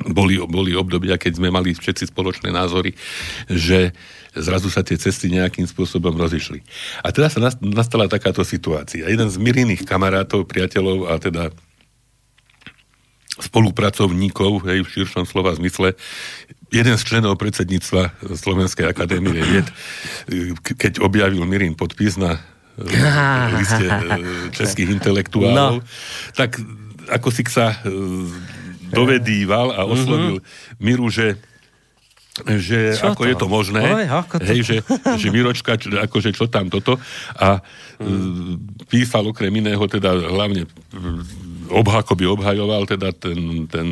boli, boli obdobia, keď sme mali všetci spoločné názory, že zrazu sa tie cesty nejakým spôsobom rozišli. A teda sa nastala takáto situácia. Jeden z Miriných kamarátov, priateľov a teda spolupracovníkov, hej, v širšom slova zmysle, jeden z členov predsedníctva Slovenskej akadémie vied, keď objavil Mirin podpis na [LAUGHS] liste eh, českých intelektuálov, no. tak ako si sa dovedíval a oslovil mm-hmm. Miru, že že čo ako to? je to možné, Oj, ako to? Hej, že, že Miročka, čo, akože čo tam toto a mm. písal okrem iného teda hlavne obhakoby obhajoval teda ten, ten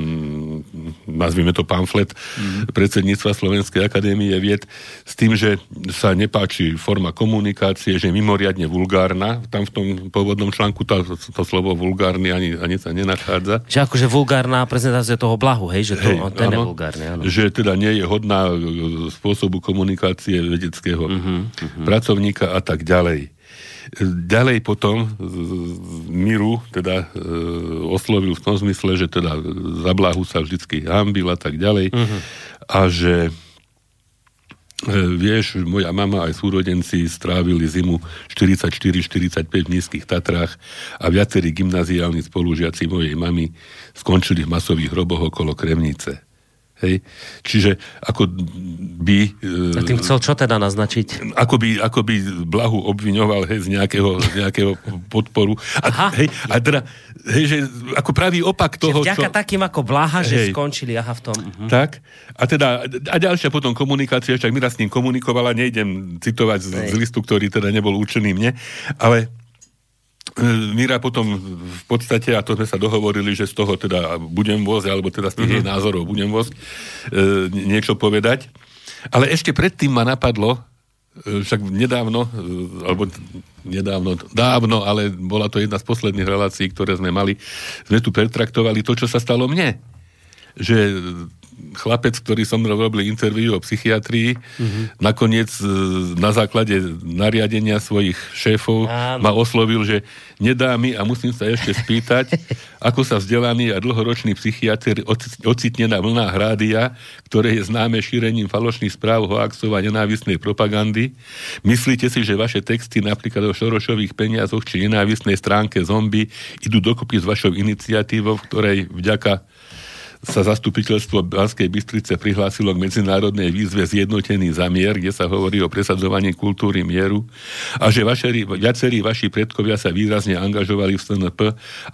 nazvime to pamflet mm. predsedníctva Slovenskej akadémie vied s tým, že sa nepáči forma komunikácie, že je mimoriadne vulgárna. Tam v tom pôvodnom článku to, to slovo vulgárny ani, ani sa nenachádza. Že akože vulgárna prezentácia toho blahu, hej? Že to, hej, ten áno, je vulgárny, áno. Že teda nie je hodná spôsobu komunikácie vedeckého mm-hmm, mm-hmm. pracovníka a tak ďalej. Ďalej potom Miru teda e, oslovil v tom zmysle, že teda za blahu sa vždycky hambil a tak ďalej uh-huh. a že e, vieš, moja mama aj súrodenci strávili zimu 44-45 v nízkych Tatrách a viacerí gymnaziálni spolužiaci mojej mamy skončili v masových hroboch okolo Kremnice. Hej? Čiže ako by... E, a tým chcel čo teda naznačiť? Ako by, ako by Blahu obviňoval hej, z, nejakého, z nejakého podporu. A, aha. hej, a teda, hej, že ako pravý opak toho, Čiže vďaka čo... takým ako Blaha, že hej, skončili aha v tom. Uh-huh. Tak. A teda, a ďalšia potom komunikácia, však Mira s ním komunikovala, nejdem citovať z, z listu, ktorý teda nebol určený mne, ale Mira potom v podstate, a to sme sa dohovorili, že z toho teda budem vôcť, alebo teda z tých mm-hmm. jej názorov budem vôcť, e, niečo povedať. Ale ešte predtým ma napadlo, e, však nedávno, e, alebo nedávno, dávno, ale bola to jedna z posledných relácií, ktoré sme mali, sme tu pertraktovali to, čo sa stalo mne. Že chlapec, ktorý som robil interviu o psychiatrii, mm-hmm. nakoniec e, na základe nariadenia svojich šéfov Áno. ma oslovil, že nedá mi a musím sa ešte spýtať, [LAUGHS] ako sa vzdelaný a dlhoročný psychiatr ocitne na vlnách rádia, ktoré je známe šírením falošných správ, hoaxov a nenávisnej propagandy. Myslíte si, že vaše texty napríklad o Šorošových peniazoch či nenávisnej stránke zombie idú dokopy s vašou iniciatívou, ktorej vďaka sa zastupiteľstvo Banskej Bystrice prihlásilo k medzinárodnej výzve Zjednotený zamier, kde sa hovorí o presadzovaní kultúry mieru a že vašeri, viacerí vaši predkovia sa výrazne angažovali v SNP,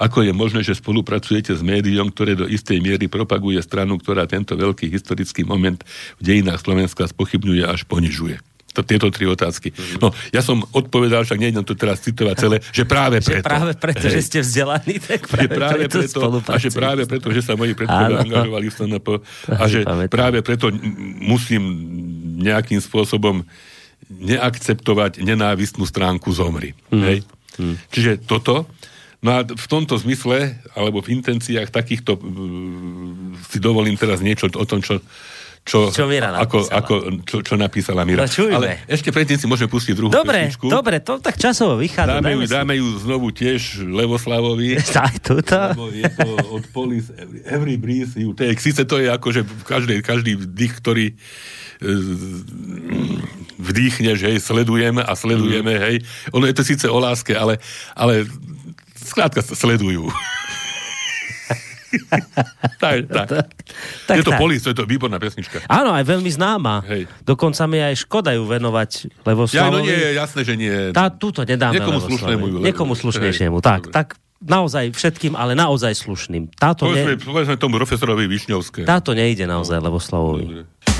ako je možné, že spolupracujete s médiom, ktoré do istej miery propaguje stranu, ktorá tento veľký historický moment v dejinách Slovenska spochybňuje až ponižuje to, tieto tri otázky. No, ja som odpovedal, však nejdem to teraz citovať celé, že práve preto. Že práve preto, že ste vzdelaní, tak práve, že práve preto, preto a že práve preto, že sa moji predkovia angažovali v SNP a že práve preto musím nejakým spôsobom neakceptovať nenávistnú stránku zomri. Hmm. Hej? Hmm. Čiže toto. No a v tomto zmysle, alebo v intenciách takýchto, si dovolím teraz niečo o tom, čo čo, čo Mira ako, ako, čo, čo napísala Mira. No, Ale ešte predtým si môžeme pustiť druhú dobre, pesničku. Dobre, to tak časovo vychádza. Dáme ju, dáme ju znovu tiež Levoslavovi. [LAUGHS] Aj túto. je to od Police Every, every Breeze You Take. Sice to je ako, že každý, každý dých, ktorý e, vdýchneš, hej, sledujeme a sledujeme, mm. hej. Ono je to síce o láske, ale, ale skrátka sledujú. [LAUGHS] tak, tak. tak, je to tak. Polis, to je to výborná pesnička. Áno, aj veľmi známa. Hej. Dokonca mi aj škoda ju venovať Levoslavovi. Ja, no nie, jasné, že nie. Tá, túto nedáme Niekomu slušnému. Niekomu slušnejšiemu, tak, tak naozaj všetkým, ale naozaj slušným. Táto povedzme, ne... povedzme tomu profesorovi Višňovské. Táto nejde naozaj Levoslavovi. Dobre.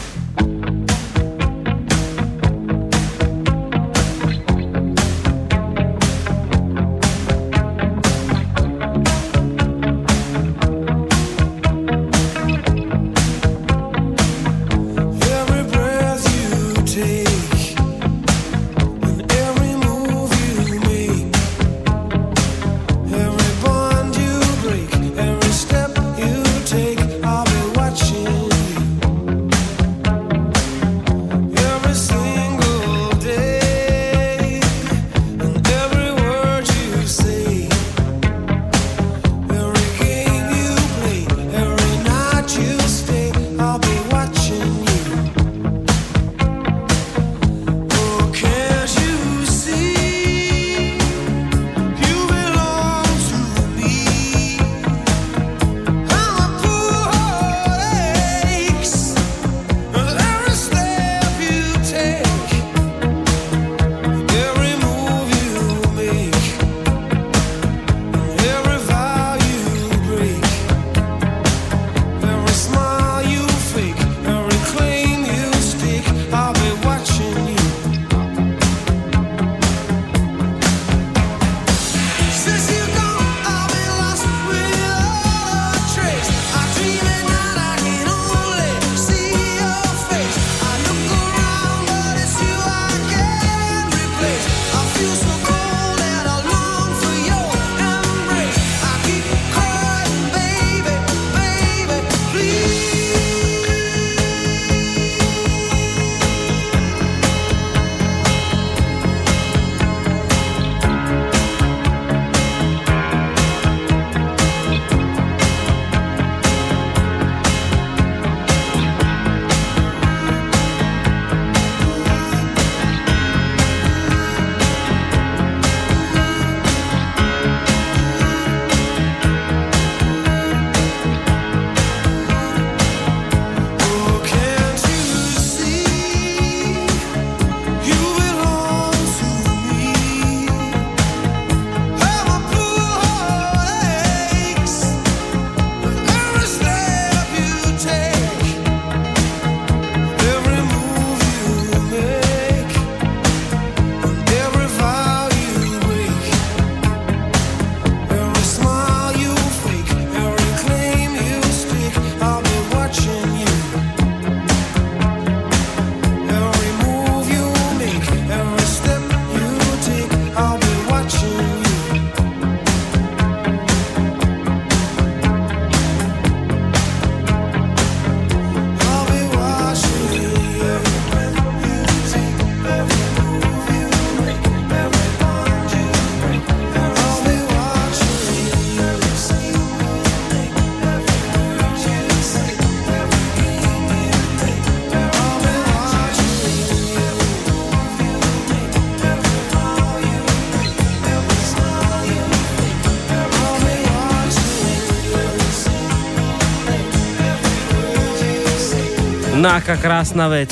No aká krásna vec.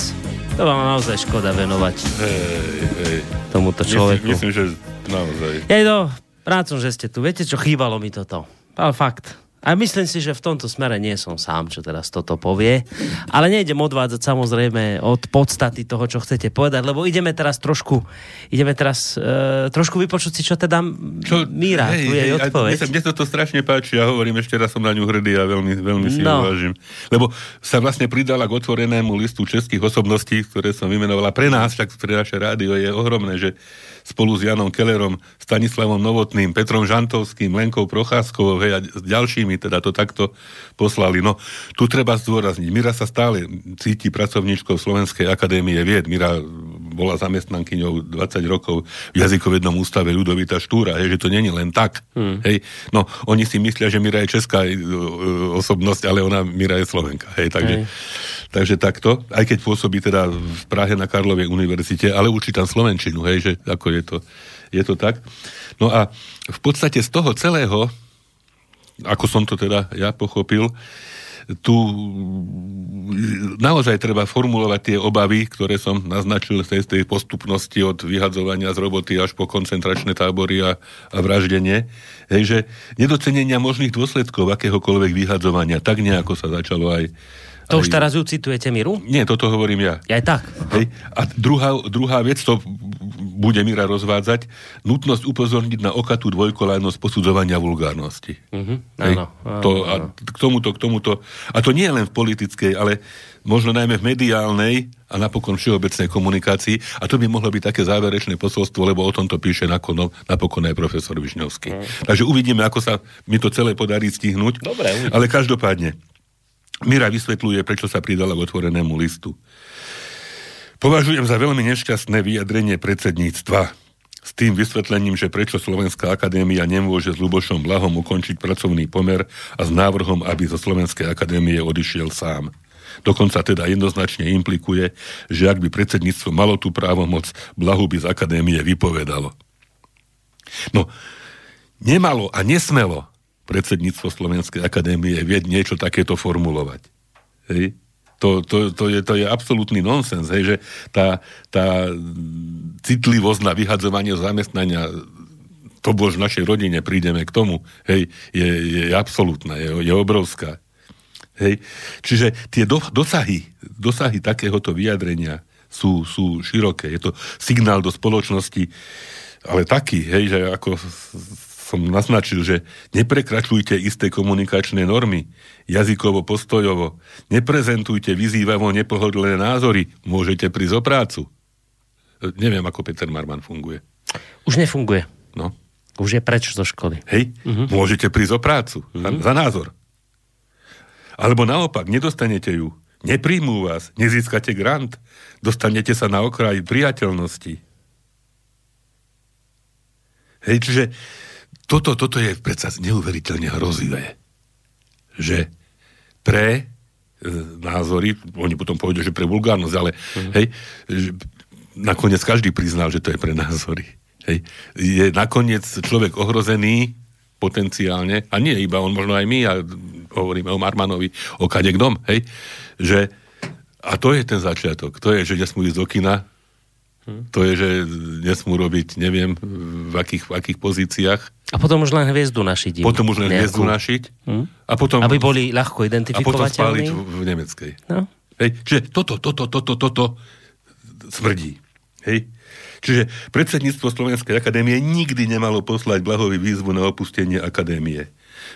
To vám naozaj škoda venovať. Hej, hej. Tomuto človeku. Myslím, myslím, že naozaj. Jej no, rád som, že ste tu. Viete, čo chýbalo mi toto? Ale fakt. A myslím si, že v tomto smere nie som sám, čo teraz toto povie. Ale nejdem odvádzať samozrejme od podstaty toho, čo chcete povedať, lebo ideme teraz trošku, ideme teraz uh, trošku vypočuť si, čo teda čo, Míra, hej, tu je hej, odpoveď. Mne sa, mne sa to strašne páči, ja hovorím, ešte raz som na ňu hrdý a veľmi, veľmi si no. vážim. Lebo sa vlastne pridala k otvorenému listu českých osobností, ktoré som vymenovala. Pre nás, však pre naše rádio je ohromné, že spolu s Janom Kellerom, Stanislavom Novotným, Petrom Žantovským, Lenkou Procházkovou hej, a ďalšími teda to takto poslali. No, tu treba zdôrazniť, Mira sa stále cíti pracovníčkou Slovenskej akadémie vied. Mira bola zamestnankyňou 20 rokov v jazykovednom ústave Ľudovita Štúra, hej, že to není len tak. Hmm. Hej. No, oni si myslia, že Mira je česká e, osobnosť, ale ona, Mira je Slovenka. Hej, takže, hej. Takže takto, aj keď pôsobí teda v Prahe na Karlovej univerzite, ale učí tam Slovenčinu, hej, že ako je to, je to tak. No a v podstate z toho celého, ako som to teda ja pochopil, tu naozaj treba formulovať tie obavy, ktoré som naznačil z tej, tej postupnosti od vyhadzovania z roboty až po koncentračné tábory a, a vraždenie. Hej, že nedocenenia možných dôsledkov akéhokoľvek vyhadzovania, tak nejako sa začalo aj, to už teraz ju citujete Miru? Nie, toto hovorím ja. Ja aj tak. Hej. A druhá, druhá vec, to bude Mira rozvádzať, nutnosť upozorniť na okatú dvojkolajnosť posudzovania vulgárnosti. Hej. Áno, áno, to, a k tomuto, k tomuto, a to nie len v politickej, ale možno najmä v mediálnej a napokon všeobecnej komunikácii. A to by mohlo byť také záverečné posolstvo, lebo o tomto píše napokon, napokon aj profesor Višňovský. Uh-huh. Takže uvidíme, ako sa mi to celé podarí stihnúť. Dobre, ale každopádne, Mira vysvetľuje, prečo sa pridala k otvorenému listu. Považujem za veľmi nešťastné vyjadrenie predsedníctva s tým vysvetlením, že prečo Slovenská akadémia nemôže s Lubošom Blahom ukončiť pracovný pomer a s návrhom, aby zo Slovenskej akadémie odišiel sám. Dokonca teda jednoznačne implikuje, že ak by predsedníctvo malo tú právomoc, Blahu by z akadémie vypovedalo. No, nemalo a nesmelo predsedníctvo Slovenskej akadémie vieť niečo takéto formulovať. Hej? To, to, to, je, to je absolútny nonsens, hej, že tá, tá citlivosť na vyhadzovanie zamestnania to bož v našej rodine prídeme k tomu, hej, je, je absolútna, je, je obrovská. Hej. Čiže tie do, dosahy, dosahy takéhoto vyjadrenia sú, sú široké. Je to signál do spoločnosti, ale taký, hej, že ako som naznačil, že neprekračujte isté komunikačné normy, jazykovo, postojovo, neprezentujte vyzývavo nepohodlné názory, môžete prísť o prácu. E, neviem, ako Peter Marman funguje. Už nefunguje. No. Už je preč zo školy. Hej, uh-huh. môžete prísť o prácu, uh-huh. za, mhm. za názor. Alebo naopak, nedostanete ju, nepríjmú vás, nezískate grant, dostanete sa na okraj priateľnosti. Hej, čiže toto, toto je predsa neuveriteľne hrozivé. Že pre e, názory, oni potom povedia, že pre vulgárnosť, ale mm. hej, že nakoniec každý priznal, že to je pre názory. Hej. Je nakoniec človek ohrozený potenciálne, a nie iba on, možno aj my, a hovoríme o Marmanovi, o kadekdom, hej, že a to je ten začiatok. To je, že nesmú ísť do kina, Hmm. To je, že nesmú robiť, neviem, v akých, v akých pozíciách. A potom už len hviezdu našiť. Potom už len nejakú. hviezdu našiť. Hmm? A potom, Aby boli ľahko identifikovateľní. A potom spáliť v, v nemeckej. No. Hej, čiže toto, toto, toto, toto smrdí. Hej. Čiže predsedníctvo Slovenskej akadémie nikdy nemalo poslať Blahovi výzvu na opustenie akadémie.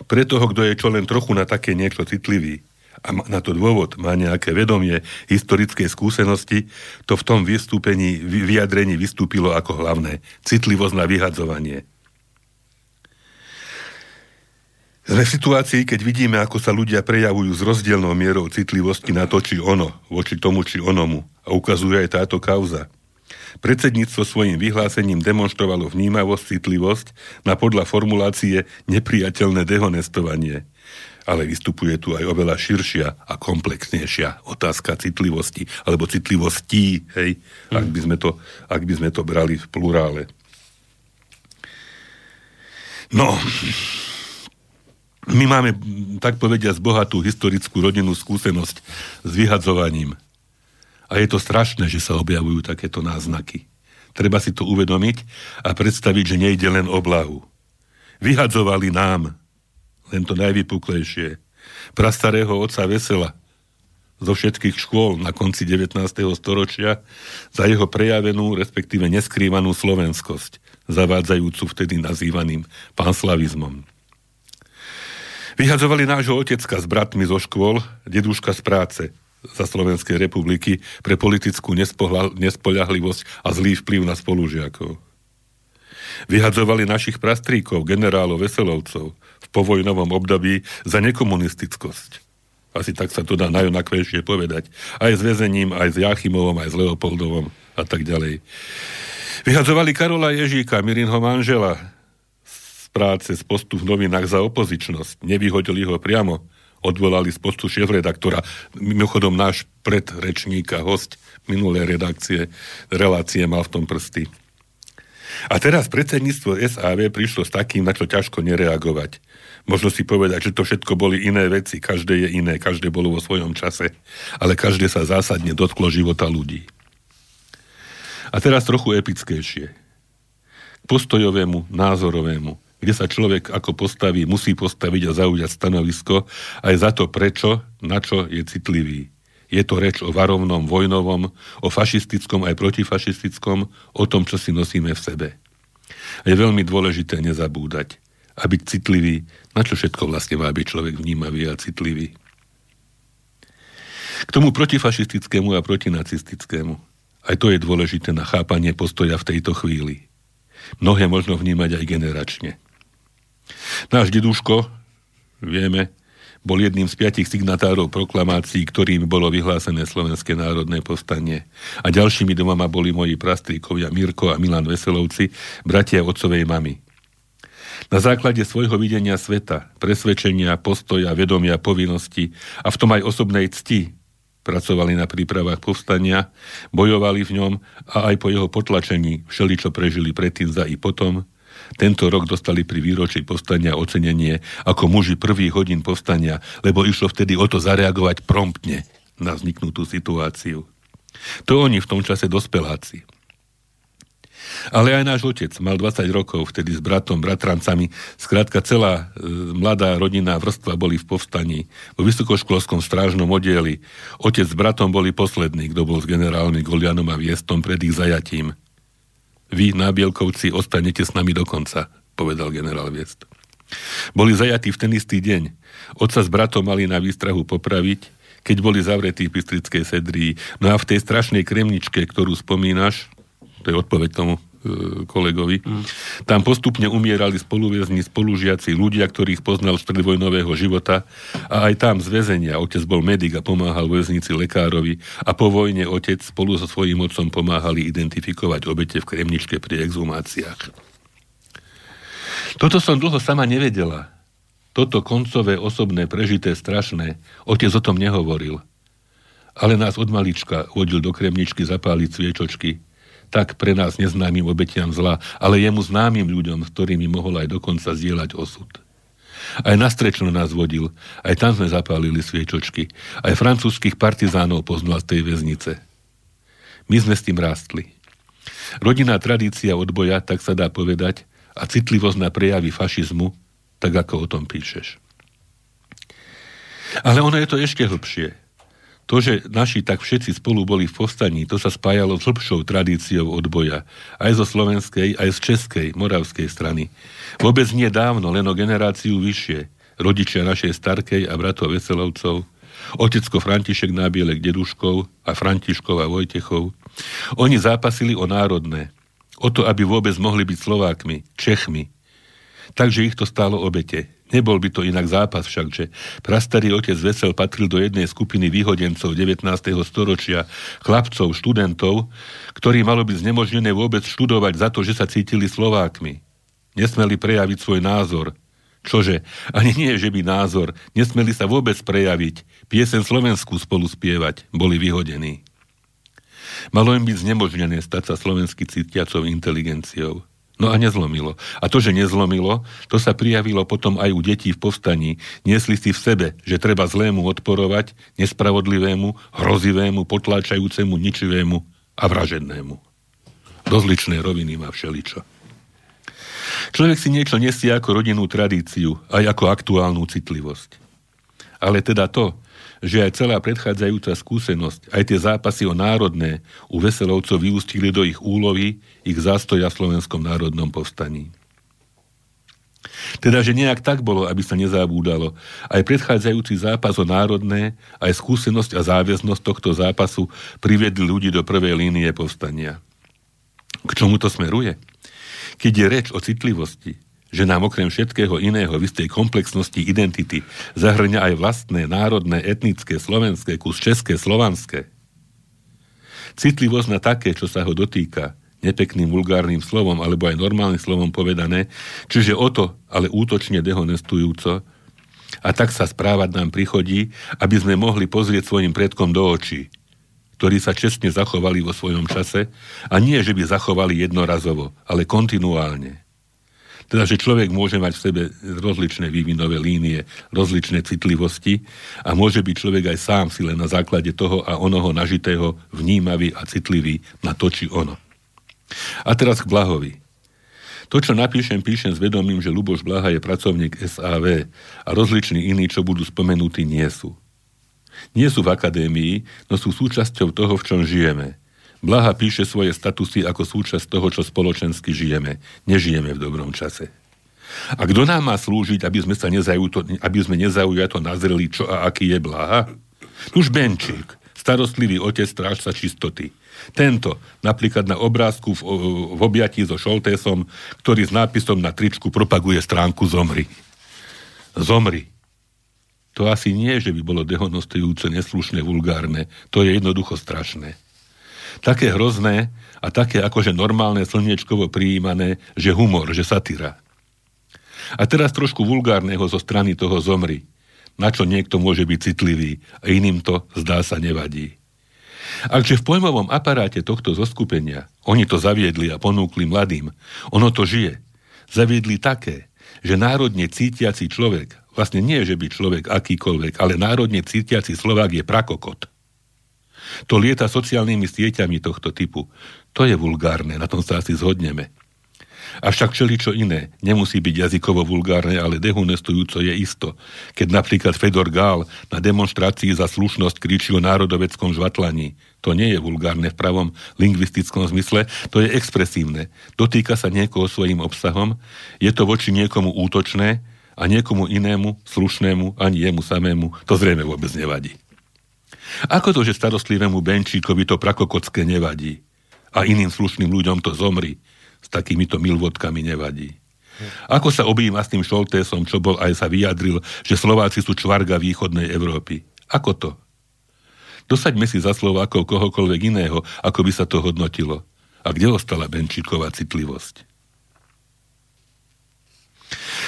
Pre toho, kto je čo len trochu na také niečo citlivý, a na to dôvod, má nejaké vedomie historickej skúsenosti, to v tom vystúpení, vyjadrení vystúpilo ako hlavné. Citlivosť na vyhadzovanie. Sme v situácii, keď vidíme, ako sa ľudia prejavujú s rozdielnou mierou citlivosti na to, či ono, voči tomu, či onomu. A ukazuje aj táto kauza. Predsedníctvo svojim vyhlásením demonstrovalo vnímavosť, citlivosť na podľa formulácie nepriateľné dehonestovanie ale vystupuje tu aj oveľa širšia a komplexnejšia otázka citlivosti, alebo citlivostí, hej, mm. ak, by sme to, ak by sme to brali v plurále. No, My máme, tak povediať, bohatú historickú rodinnú skúsenosť s vyhadzovaním. A je to strašné, že sa objavujú takéto náznaky. Treba si to uvedomiť a predstaviť, že nejde len o blahu. Vyhadzovali nám, len to najvypuklejšie, prastarého otca Vesela, zo všetkých škôl na konci 19. storočia za jeho prejavenú, respektíve neskrývanú slovenskosť, zavádzajúcu vtedy nazývaným panslavizmom. Vyhadzovali nášho otecka s bratmi zo škôl, deduška z práce za Slovenskej republiky pre politickú nespoľahlivosť a zlý vplyv na spolužiakov. Vyhadzovali našich prastríkov, generálov, veselovcov v povojnovom období za nekomunistickosť. Asi tak sa to dá najonakvejšie povedať. Aj s väzením, aj s Jachimovom, aj s Leopoldovom a tak ďalej. Vyhadzovali Karola Ježíka, Mirinho manžela, práce z postu v novinách za opozičnosť. Nevyhodili ho priamo. Odvolali z postu šéf-redaktora. Mimochodom náš predrečník a host minulé redakcie, relácie mal v tom prsty. A teraz predsedníctvo SAV prišlo s takým, na čo ťažko nereagovať. Možno si povedať, že to všetko boli iné veci, každé je iné, každé bolo vo svojom čase, ale každé sa zásadne dotklo života ľudí. A teraz trochu epickejšie. K postojovému, názorovému, kde sa človek ako postaví, musí postaviť a zaujať stanovisko aj za to, prečo, na čo je citlivý. Je to reč o varovnom vojnovom, o fašistickom aj protifašistickom, o tom, čo si nosíme v sebe. Je veľmi dôležité nezabúdať a byť citlivý, na čo všetko vlastne má byť človek vnímavý a citlivý. K tomu protifašistickému a protinacistickému. Aj to je dôležité na chápanie postoja v tejto chvíli. Mnohé možno vnímať aj generačne. Náš deduško, vieme, bol jedným z piatich signatárov proklamácií, ktorým bolo vyhlásené Slovenské národné povstanie. A ďalšími domama boli moji prastríkovia Mirko a Milan Veselovci, bratia otcovej mamy. Na základe svojho videnia sveta, presvedčenia, postoja, vedomia, povinnosti a v tom aj osobnej cti pracovali na prípravách povstania, bojovali v ňom a aj po jeho potlačení všeličo prežili predtým za i potom, tento rok dostali pri výročí povstania ocenenie ako muži prvých hodín povstania, lebo išlo vtedy o to zareagovať promptne na vzniknutú situáciu. To oni v tom čase dospeláci. Ale aj náš otec mal 20 rokov vtedy s bratom, bratrancami. Skrátka celá e, mladá rodina vrstva boli v povstaní. Vo vysokoškolskom strážnom oddieli. Otec s bratom boli poslední, kto bol s generálmi Golianom a Viestom pred ich zajatím. Vy, nábielkovci, ostanete s nami do konca, povedal generál Viest. Boli zajatí v ten istý deň. Otca s bratom mali na výstrahu popraviť, keď boli zavretí v Pistrickej sedrii. No a v tej strašnej kremničke, ktorú spomínaš, to je odpoveď tomu kolegovi. Mm. Tam postupne umierali spoluväzni, spolužiaci, ľudia, ktorých poznal z predvojnového života a aj tam z väzenia. Otec bol medic a pomáhal väznici lekárovi a po vojne otec spolu so svojím otcom pomáhali identifikovať obete v kremničke pri exhumáciách. Toto som dlho sama nevedela. Toto koncové, osobné, prežité, strašné. Otec o tom nehovoril. Ale nás od malička vodil do kremničky zapáliť sviečočky, tak pre nás neznámym obetiam zla, ale jemu známym ľuďom, s ktorými mohol aj dokonca zdieľať osud. Aj na strečno nás vodil, aj tam sme zapálili sviečočky, aj francúzských partizánov poznal z tej väznice. My sme s tým rástli. Rodinná tradícia odboja, tak sa dá povedať, a citlivosť na prejavy fašizmu, tak ako o tom píšeš. Ale ono je to ešte hlbšie. To, že naši tak všetci spolu boli v povstaní, to sa spájalo s hĺbšou tradíciou odboja. Aj zo slovenskej, aj z českej, moravskej strany. Vôbec nie dávno, len o generáciu vyššie. Rodičia našej starkej a bratov Veselovcov, otecko František Nábielek Deduškov a Františkov a Vojtechov. Oni zápasili o národné. O to, aby vôbec mohli byť Slovákmi, Čechmi. Takže ich to stálo obete. Nebol by to inak zápas však, že prastarý otec Vesel patril do jednej skupiny výhodencov 19. storočia, chlapcov, študentov, ktorí malo byť znemožnené vôbec študovať za to, že sa cítili Slovákmi. Nesmeli prejaviť svoj názor. Čože? Ani nie, že by názor. Nesmeli sa vôbec prejaviť. Piesen Slovensku spolu spievať. Boli vyhodení. Malo im byť znemožnené stať sa slovensky cítiacou inteligenciou. No a nezlomilo. A to, že nezlomilo, to sa prijavilo potom aj u detí v povstaní. Niesli si v sebe, že treba zlému odporovať, nespravodlivému, hrozivému, potláčajúcemu, ničivému a vražednému. Rozličné roviny má všeličo. Človek si niečo nesie ako rodinnú tradíciu, aj ako aktuálnu citlivosť. Ale teda to, že aj celá predchádzajúca skúsenosť, aj tie zápasy o národné u Veselovcov vyústili do ich úlovy, ich zástoja v Slovenskom národnom povstaní. Teda, že nejak tak bolo, aby sa nezabúdalo. Aj predchádzajúci zápas o národné, aj skúsenosť a záväznosť tohto zápasu priviedli ľudí do prvej línie povstania. K čomu to smeruje? Keď je reč o citlivosti, že nám okrem všetkého iného v istej komplexnosti identity zahrňa aj vlastné, národné, etnické, slovenské, kus české, slovanské. Citlivosť na také, čo sa ho dotýka, nepekným vulgárnym slovom alebo aj normálnym slovom povedané, čiže o to, ale útočne dehonestujúco, a tak sa správať nám prichodí, aby sme mohli pozrieť svojim predkom do očí, ktorí sa čestne zachovali vo svojom čase a nie, že by zachovali jednorazovo, ale kontinuálne. Teda, že človek môže mať v sebe rozličné vývinové línie, rozličné citlivosti a môže byť človek aj sám si len na základe toho a onoho nažitého vnímavý a citlivý na to či ono. A teraz k Blahovi. To, čo napíšem, píšem s vedomím, že Luboš Blaha je pracovník SAV a rozliční iní, čo budú spomenutí, nie sú. Nie sú v akadémii, no sú súčasťou toho, v čom žijeme – Blaha píše svoje statusy ako súčasť toho, čo spoločensky žijeme. Nežijeme v dobrom čase. A kto nám má slúžiť, aby sme, sa nezaujato, aby sme nezaujato nazreli, čo a aký je Blaha? Už Benčík, starostlivý otec strážca čistoty. Tento, napríklad na obrázku v, v objatí so Šoltésom, ktorý s nápisom na tričku propaguje stránku Zomri. Zomri. To asi nie, že by bolo dehonostujúce, neslušné, vulgárne. To je jednoducho strašné také hrozné a také akože normálne slniečkovo prijímané, že humor, že satyra. A teraz trošku vulgárneho zo strany toho zomri, na čo niekto môže byť citlivý a iným to zdá sa nevadí. Akže v pojmovom aparáte tohto zoskupenia oni to zaviedli a ponúkli mladým, ono to žije. Zaviedli také, že národne cítiaci človek, vlastne nie, že by človek akýkoľvek, ale národne cítiaci Slovák je prakokot. To lieta sociálnymi sieťami tohto typu. To je vulgárne, na tom sa asi zhodneme. Avšak čo iné nemusí byť jazykovo vulgárne, ale dehonestujúco je isto. Keď napríklad Fedor Gál na demonstrácii za slušnosť kričí o národoveckom žvatlaní. To nie je vulgárne v pravom lingvistickom zmysle, to je expresívne. Dotýka sa niekoho svojim obsahom, je to voči niekomu útočné a niekomu inému, slušnému, ani jemu samému, to zrejme vôbec nevadí. Ako to, že starostlivému Benčíkovi to prakokocké nevadí a iným slušným ľuďom to zomri, s takýmito milvodkami nevadí? Ako sa objíma s tým Šoltésom, čo bol aj sa vyjadril, že Slováci sú čvarga východnej Európy? Ako to? Dosaďme si za Slovákov kohokoľvek iného, ako by sa to hodnotilo. A kde ostala Benčíková citlivosť?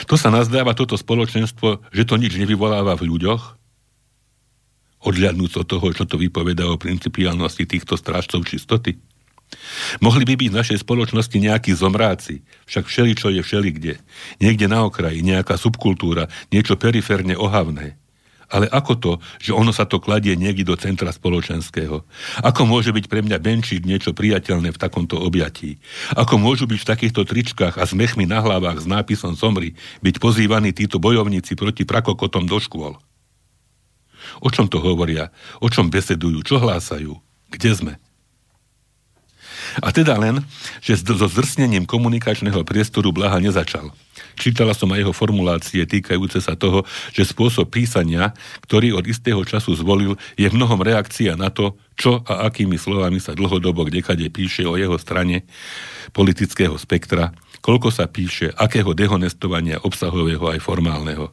To sa nazdáva toto spoločenstvo, že to nič nevyvoláva v ľuďoch, odľadnúť od toho, čo to vypoveda o principiálnosti týchto strážcov čistoty? Mohli by byť v našej spoločnosti nejakí zomráci, však všeli, čo je všeli kde. Niekde na okraji, nejaká subkultúra, niečo periférne ohavné. Ale ako to, že ono sa to kladie niekde do centra spoločenského? Ako môže byť pre mňa Benčík niečo priateľné v takomto objatí? Ako môžu byť v takýchto tričkách a smechmi na hlavách s nápisom Somri byť pozývaní títo bojovníci proti prakokotom do škôl? O čom to hovoria? O čom besedujú? Čo hlásajú? Kde sme? A teda len, že so zrsnením komunikačného priestoru Blaha nezačal. Čítala som aj jeho formulácie týkajúce sa toho, že spôsob písania, ktorý od istého času zvolil, je v mnohom reakcia na to, čo a akými slovami sa dlhodobo kdekade píše o jeho strane politického spektra, koľko sa píše, akého dehonestovania obsahového aj formálneho.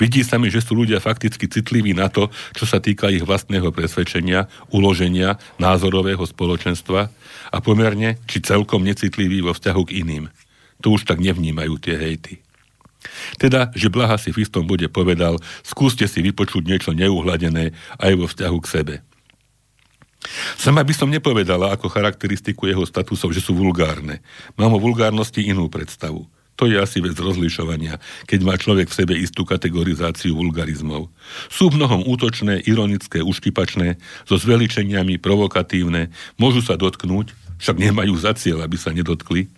Vidí sa mi, že sú ľudia fakticky citliví na to, čo sa týka ich vlastného presvedčenia, uloženia, názorového spoločenstva a pomerne či celkom necitliví vo vzťahu k iným. To už tak nevnímajú tie hejty. Teda, že Blaha si v istom bode povedal, skúste si vypočuť niečo neuhladené aj vo vzťahu k sebe. Sama by som nepovedala ako charakteristiku jeho statusov, že sú vulgárne. Mám o vulgárnosti inú predstavu. To je asi vec rozlišovania, keď má človek v sebe istú kategorizáciu vulgarizmov. Sú mnohom útočné, ironické, uškypačné, so zveličeniami, provokatívne, môžu sa dotknúť, však nemajú za cieľ, aby sa nedotkli.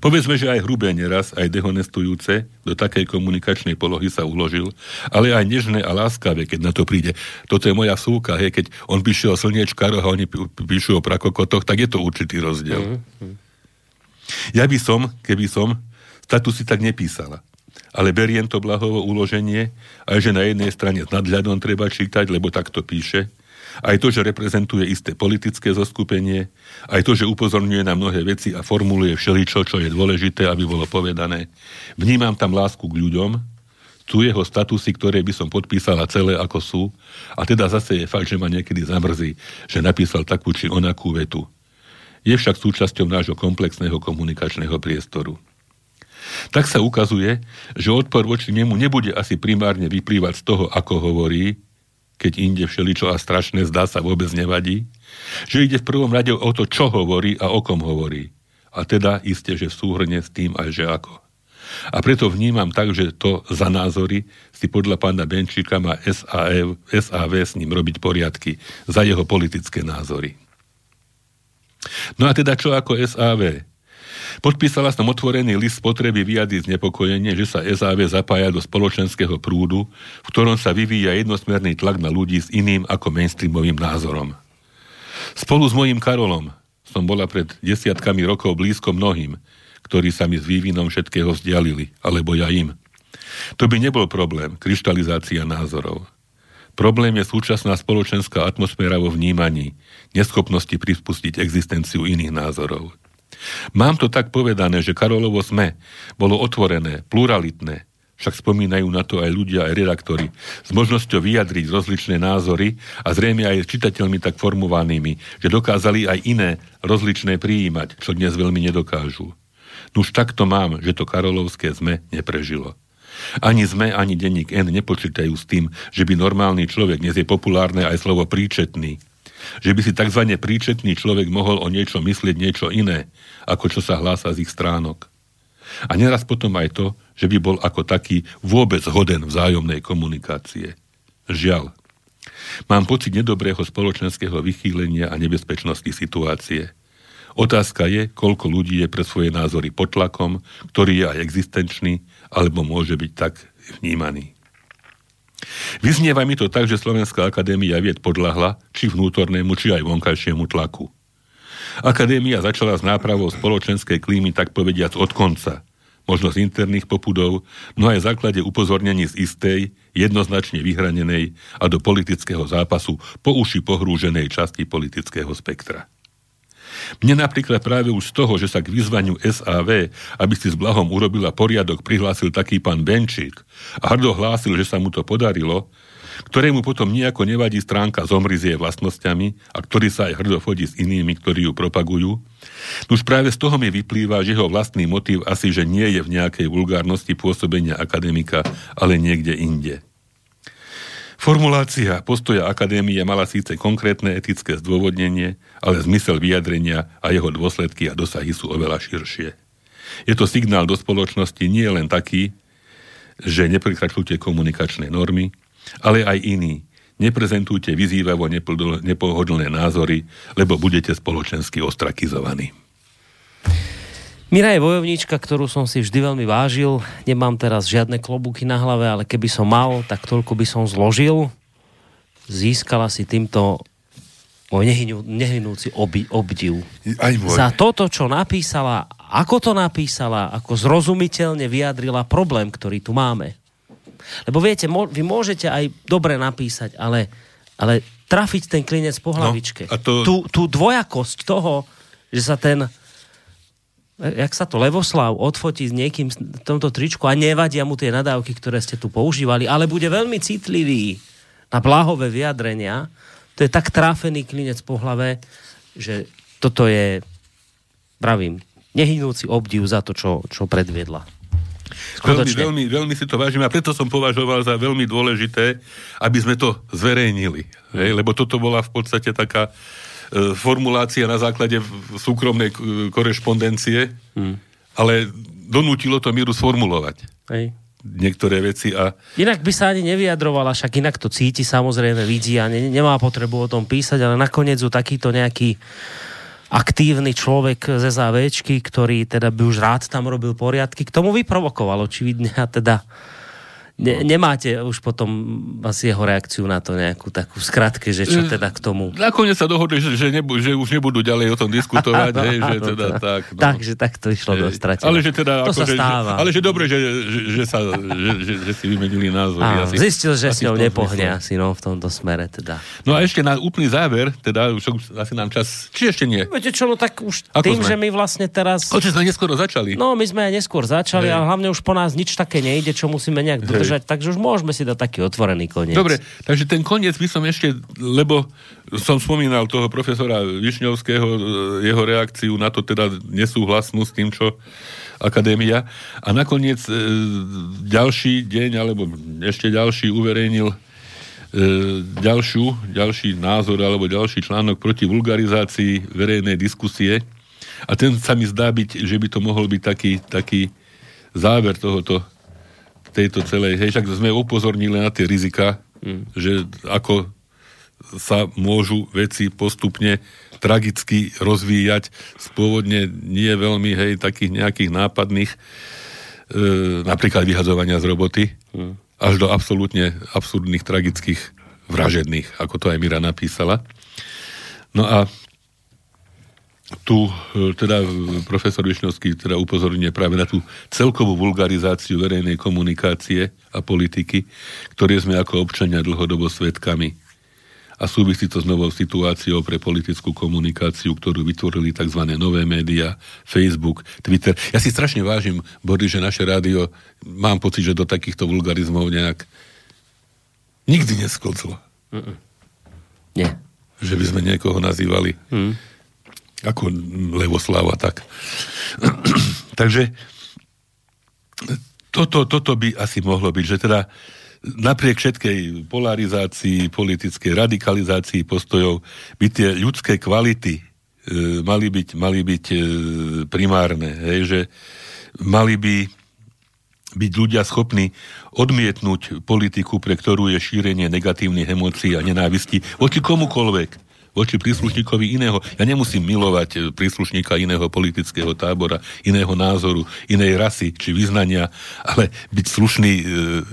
Povedzme, že aj hrubé neraz, aj dehonestujúce, do takej komunikačnej polohy sa uložil, ale aj nežné a láskavé, keď na to príde. Toto je moja súka, hej, keď on píše o slniečkároch a oni píšu o prakokotoch, tak je to určitý rozdiel. Mm-hmm. Ja by som, keby som, Tatu si tak nepísala. Ale beriem to blahovo uloženie, aj že na jednej strane s nadhľadom treba čítať, lebo takto píše, aj to, že reprezentuje isté politické zoskupenie, aj to, že upozorňuje na mnohé veci a formuluje všeličo, čo je dôležité, aby bolo povedané. Vnímam tam lásku k ľuďom, sú jeho statusy, ktoré by som podpísala celé ako sú, a teda zase je fakt, že ma niekedy zamrzí, že napísal takú či onakú vetu. Je však súčasťou nášho komplexného komunikačného priestoru tak sa ukazuje, že odpor voči nemu nebude asi primárne vyplývať z toho, ako hovorí, keď inde všeličo a strašné zdá sa vôbec nevadí, že ide v prvom rade o to, čo hovorí a o kom hovorí. A teda isté, že súhrne s tým aj že ako. A preto vnímam tak, že to za názory si podľa pána Benčíka má SAV, SAV s ním robiť poriadky za jeho politické názory. No a teda čo ako SAV? Podpísala som otvorený list potreby vyjadriť znepokojenie, že sa SAV zapája do spoločenského prúdu, v ktorom sa vyvíja jednosmerný tlak na ľudí s iným ako mainstreamovým názorom. Spolu s mojím Karolom som bola pred desiatkami rokov blízko mnohým, ktorí sa mi s vývinom všetkého vzdialili, alebo ja im. To by nebol problém, kryštalizácia názorov. Problém je súčasná spoločenská atmosféra vo vnímaní, neschopnosti prispustiť existenciu iných názorov. Mám to tak povedané, že Karolovo sme bolo otvorené, pluralitné, však spomínajú na to aj ľudia, aj redaktori, s možnosťou vyjadriť rozličné názory a zrejme aj čitateľmi tak formovanými, že dokázali aj iné rozličné prijímať, čo dnes veľmi nedokážu. Nuž takto mám, že to Karolovské sme neprežilo. Ani sme, ani denník N nepočítajú s tým, že by normálny človek, dnes je populárne aj slovo príčetný, že by si tzv. príčetný človek mohol o niečo myslieť niečo iné, ako čo sa hlása z ich stránok. A neraz potom aj to, že by bol ako taký vôbec hoden vzájomnej komunikácie. Žiaľ. Mám pocit nedobrého spoločenského vychýlenia a nebezpečnosti situácie. Otázka je, koľko ľudí je pre svoje názory pod tlakom, ktorý je aj existenčný, alebo môže byť tak vnímaný. Vyznieva mi to tak, že Slovenská akadémia vied podľahla či vnútornému, či aj vonkajšiemu tlaku. Akadémia začala s nápravou spoločenskej klímy tak povediac od konca, možno z interných popudov, no aj v základe upozornení z istej, jednoznačne vyhranenej a do politického zápasu po uši pohrúženej časti politického spektra. Mne napríklad práve už z toho, že sa k vyzvaniu SAV, aby si s blahom urobila poriadok, prihlásil taký pán Benčík a hrdo hlásil, že sa mu to podarilo, ktorému potom nejako nevadí stránka zomri s jej vlastnosťami a ktorý sa aj hrdo fodí s inými, ktorí ju propagujú. Už práve z toho mi vyplýva, že jeho vlastný motív asi, že nie je v nejakej vulgárnosti pôsobenia akademika, ale niekde inde. Formulácia postoja akadémie mala síce konkrétne etické zdôvodnenie, ale zmysel vyjadrenia a jeho dôsledky a dosahy sú oveľa širšie. Je to signál do spoločnosti nie len taký, že neprekračujte komunikačné normy, ale aj iný. Neprezentujte vyzývavo nepohodlné názory, lebo budete spoločensky ostrakizovaní. Mira je bojovníčka, ktorú som si vždy veľmi vážil. Nemám teraz žiadne klobúky na hlave, ale keby som mal, tak toľko by som zložil. Získala si týmto môj nehynúci obi, obdiv. Aj môj. Za toto, čo napísala, ako to napísala, ako zrozumiteľne vyjadrila problém, ktorý tu máme. Lebo viete, vy môžete aj dobre napísať, ale, ale trafiť ten klinec po no, hlavičke. No, to... tú, tú dvojakosť toho, že sa ten jak sa to Levoslav odfotí s niekým v tomto tričku a nevadia mu tie nadávky, ktoré ste tu používali, ale bude veľmi citlivý na blahové vyjadrenia, to je tak tráfený klinec po hlave, že toto je, pravím, nehynúci obdiv za to, čo, čo predviedla. Veľmi, veľmi, veľmi si to vážim a preto som považoval za veľmi dôležité, aby sme to zverejnili. Hej? Lebo toto bola v podstate taká formulácia na základe súkromnej korešpondencie, hmm. ale donútilo to míru sformulovať. Hej niektoré veci. A... Inak by sa ani nevyjadrovala, však inak to cíti, samozrejme vidí a ne, nemá potrebu o tom písať, ale nakoniec ju takýto nejaký aktívny človek z SAVčky, ktorý teda by už rád tam robil poriadky, k tomu vyprovokoval očividne a teda Ne, nemáte už potom asi jeho reakciu na to nejakú takú skratke, že čo teda k tomu... Nakoniec sa dohodli, že, že, nebu, že už nebudú ďalej o tom diskutovať, [LAUGHS] hej, že teda, teda tak. No. Takže tak to išlo do straty. Ale že teda... To ako, sa že, stáva. Že, ale že dobre, že, že, že, sa, že, že, že si vymenili názor. asi, zistil, že s ňou nepohne asi no, v tomto smere teda. No a ešte na úplný záver, teda už asi nám čas... Či ešte nie? Viete čo, no tak už ako tým, sme? že my vlastne teraz... Oči sme neskoro začali. No my sme aj neskôr začali, ale hlavne už po nás nič také nejde, čo musíme nejak dodržať, takže už môžeme si dať taký otvorený koniec. Dobre, takže ten koniec by som ešte, lebo som spomínal toho profesora Višňovského, e, jeho reakciu na to teda nesúhlasnú s tým, čo akadémia. A nakoniec e, ďalší deň, alebo ešte ďalší uverejnil e, ďalšiu, ďalší názor alebo ďalší článok proti vulgarizácii verejnej diskusie. A ten sa mi zdá byť, že by to mohol byť taký, taký záver tohoto tejto celej, hej, však sme upozornili na tie rizika, mm. že ako sa môžu veci postupne tragicky rozvíjať z pôvodne nie veľmi, hej, takých nejakých nápadných, e, napríklad vyhadzovania z roboty, mm. až do absolútne absurdných, tragických, vražedných, ako to aj Mira napísala. No a tu e, teda profesor Višňovský teda upozorňuje práve na tú celkovú vulgarizáciu verejnej komunikácie a politiky, ktoré sme ako občania dlhodobo svetkami. A súvisí to s novou situáciou pre politickú komunikáciu, ktorú vytvorili tzv. nové médiá, Facebook, Twitter. Ja si strašne vážim, Body, že naše rádio, mám pocit, že do takýchto vulgarizmov nejak nikdy nesklzlo. Nie. Že by sme niekoho nazývali. Mm ako Levoslava, tak. [CLEARS THROAT] Takže toto, toto by asi mohlo byť, že teda napriek všetkej polarizácii, politickej radikalizácii postojov, by tie ľudské kvality e, mali byť, mali byť e, primárne, hej, že mali by byť ľudia schopní odmietnúť politiku, pre ktorú je šírenie negatívnych emócií a nenávisti voči komukoľvek voči príslušníkovi iného. Ja nemusím milovať e, príslušníka iného politického tábora, iného názoru, inej rasy či vyznania, ale byť slušný e,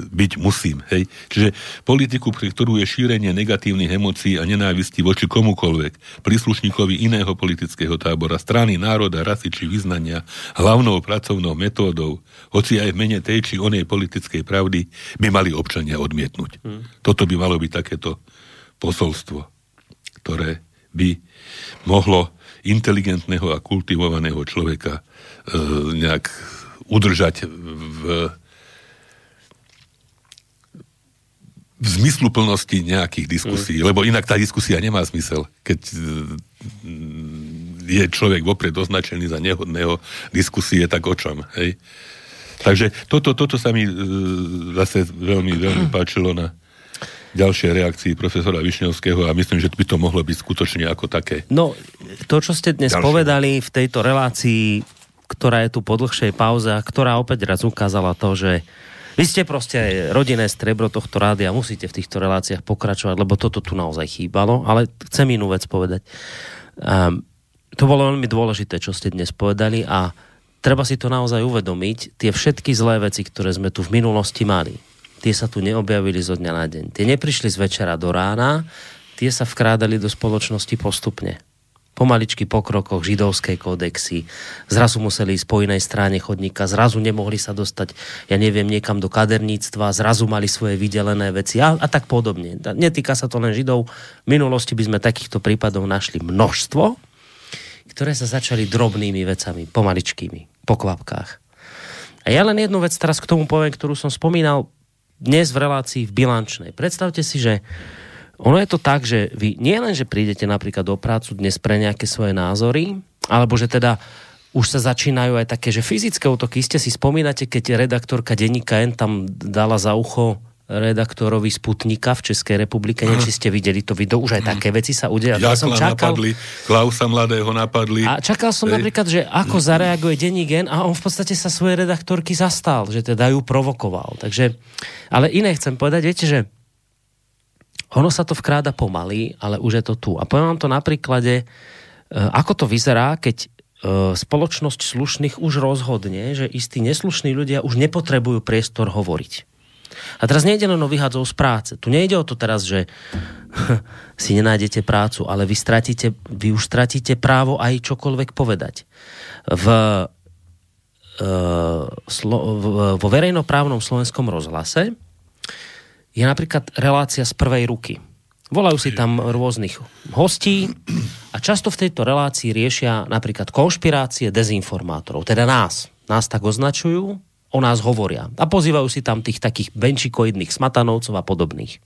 byť musím. Hej? Čiže politiku, pre ktorú je šírenie negatívnych emócií a nenávisti voči komukoľvek, príslušníkovi iného politického tábora, strany, národa, rasy či vyznania, hlavnou pracovnou metódou, hoci aj v mene tej či onej politickej pravdy, by mali občania odmietnúť. Hmm. Toto by malo byť takéto posolstvo ktoré by mohlo inteligentného a kultivovaného človeka e, nejak udržať v, v zmyslu plnosti nejakých diskusí, mm. lebo inak tá diskusia nemá zmysel, keď e, je človek vopred označený za nehodného diskusie, tak o čom, hej? Takže toto, toto sa mi e, zase veľmi, veľmi páčilo na, ďalšie reakcii profesora Višňovského a myslím, že by to mohlo byť skutočne ako také. No, to, čo ste dnes Ďalšie. povedali v tejto relácii, ktorá je tu po dlhšej pauze a ktorá opäť raz ukázala to, že vy ste proste rodinné strebro tohto rádia a musíte v týchto reláciách pokračovať, lebo toto tu naozaj chýbalo, ale chcem inú vec povedať. Um, to bolo veľmi dôležité, čo ste dnes povedali a treba si to naozaj uvedomiť, tie všetky zlé veci, ktoré sme tu v minulosti mali, tie sa tu neobjavili zo dňa na deň. Tie neprišli z večera do rána, tie sa vkrádali do spoločnosti postupne. Pomaličky po krokoch židovskej kódexy, zrazu museli ísť po inej strane chodníka, zrazu nemohli sa dostať, ja neviem, niekam do kaderníctva, zrazu mali svoje vydelené veci a, a tak podobne. Netýka sa to len židov. V minulosti by sme takýchto prípadov našli množstvo, ktoré sa začali drobnými vecami, pomaličkými, po kvapkách. A ja len jednu vec teraz k tomu poviem, ktorú som spomínal dnes v relácii v bilančnej. Predstavte si, že ono je to tak, že vy nie len, že prídete napríklad do prácu dnes pre nejaké svoje názory, alebo že teda už sa začínajú aj také, že fyzické útoky. Iste si spomínate, keď redaktorka denníka N tam dala za ucho redaktorovi Sputnika v Českej republike. Neviem, či ste videli to video, už aj také veci sa udelia. Ja som čakal... napadli, Klausa mladého napadli. A čakal som Ej. napríklad, že ako zareaguje denní gen a on v podstate sa svojej redaktorky zastal, že teda ju provokoval. Takže, ale iné chcem povedať, viete, že ono sa to vkráda pomaly, ale už je to tu. A poviem vám to na príklade, e, ako to vyzerá, keď e, spoločnosť slušných už rozhodne, že istí neslušní ľudia už nepotrebujú priestor hovoriť. A teraz nejde len o vyhadzov z práce. Tu nejde o to teraz, že [LAUGHS] si nenájdete prácu, ale vy, stratíte, vy už stratíte právo aj čokoľvek povedať. V, e, vo verejnoprávnom slovenskom rozhlase je napríklad relácia z prvej ruky. Volajú si tam rôznych hostí a často v tejto relácii riešia napríklad konšpirácie dezinformátorov, teda nás. Nás tak označujú, o nás hovoria. A pozývajú si tam tých takých benčikoidných smatanovcov a podobných.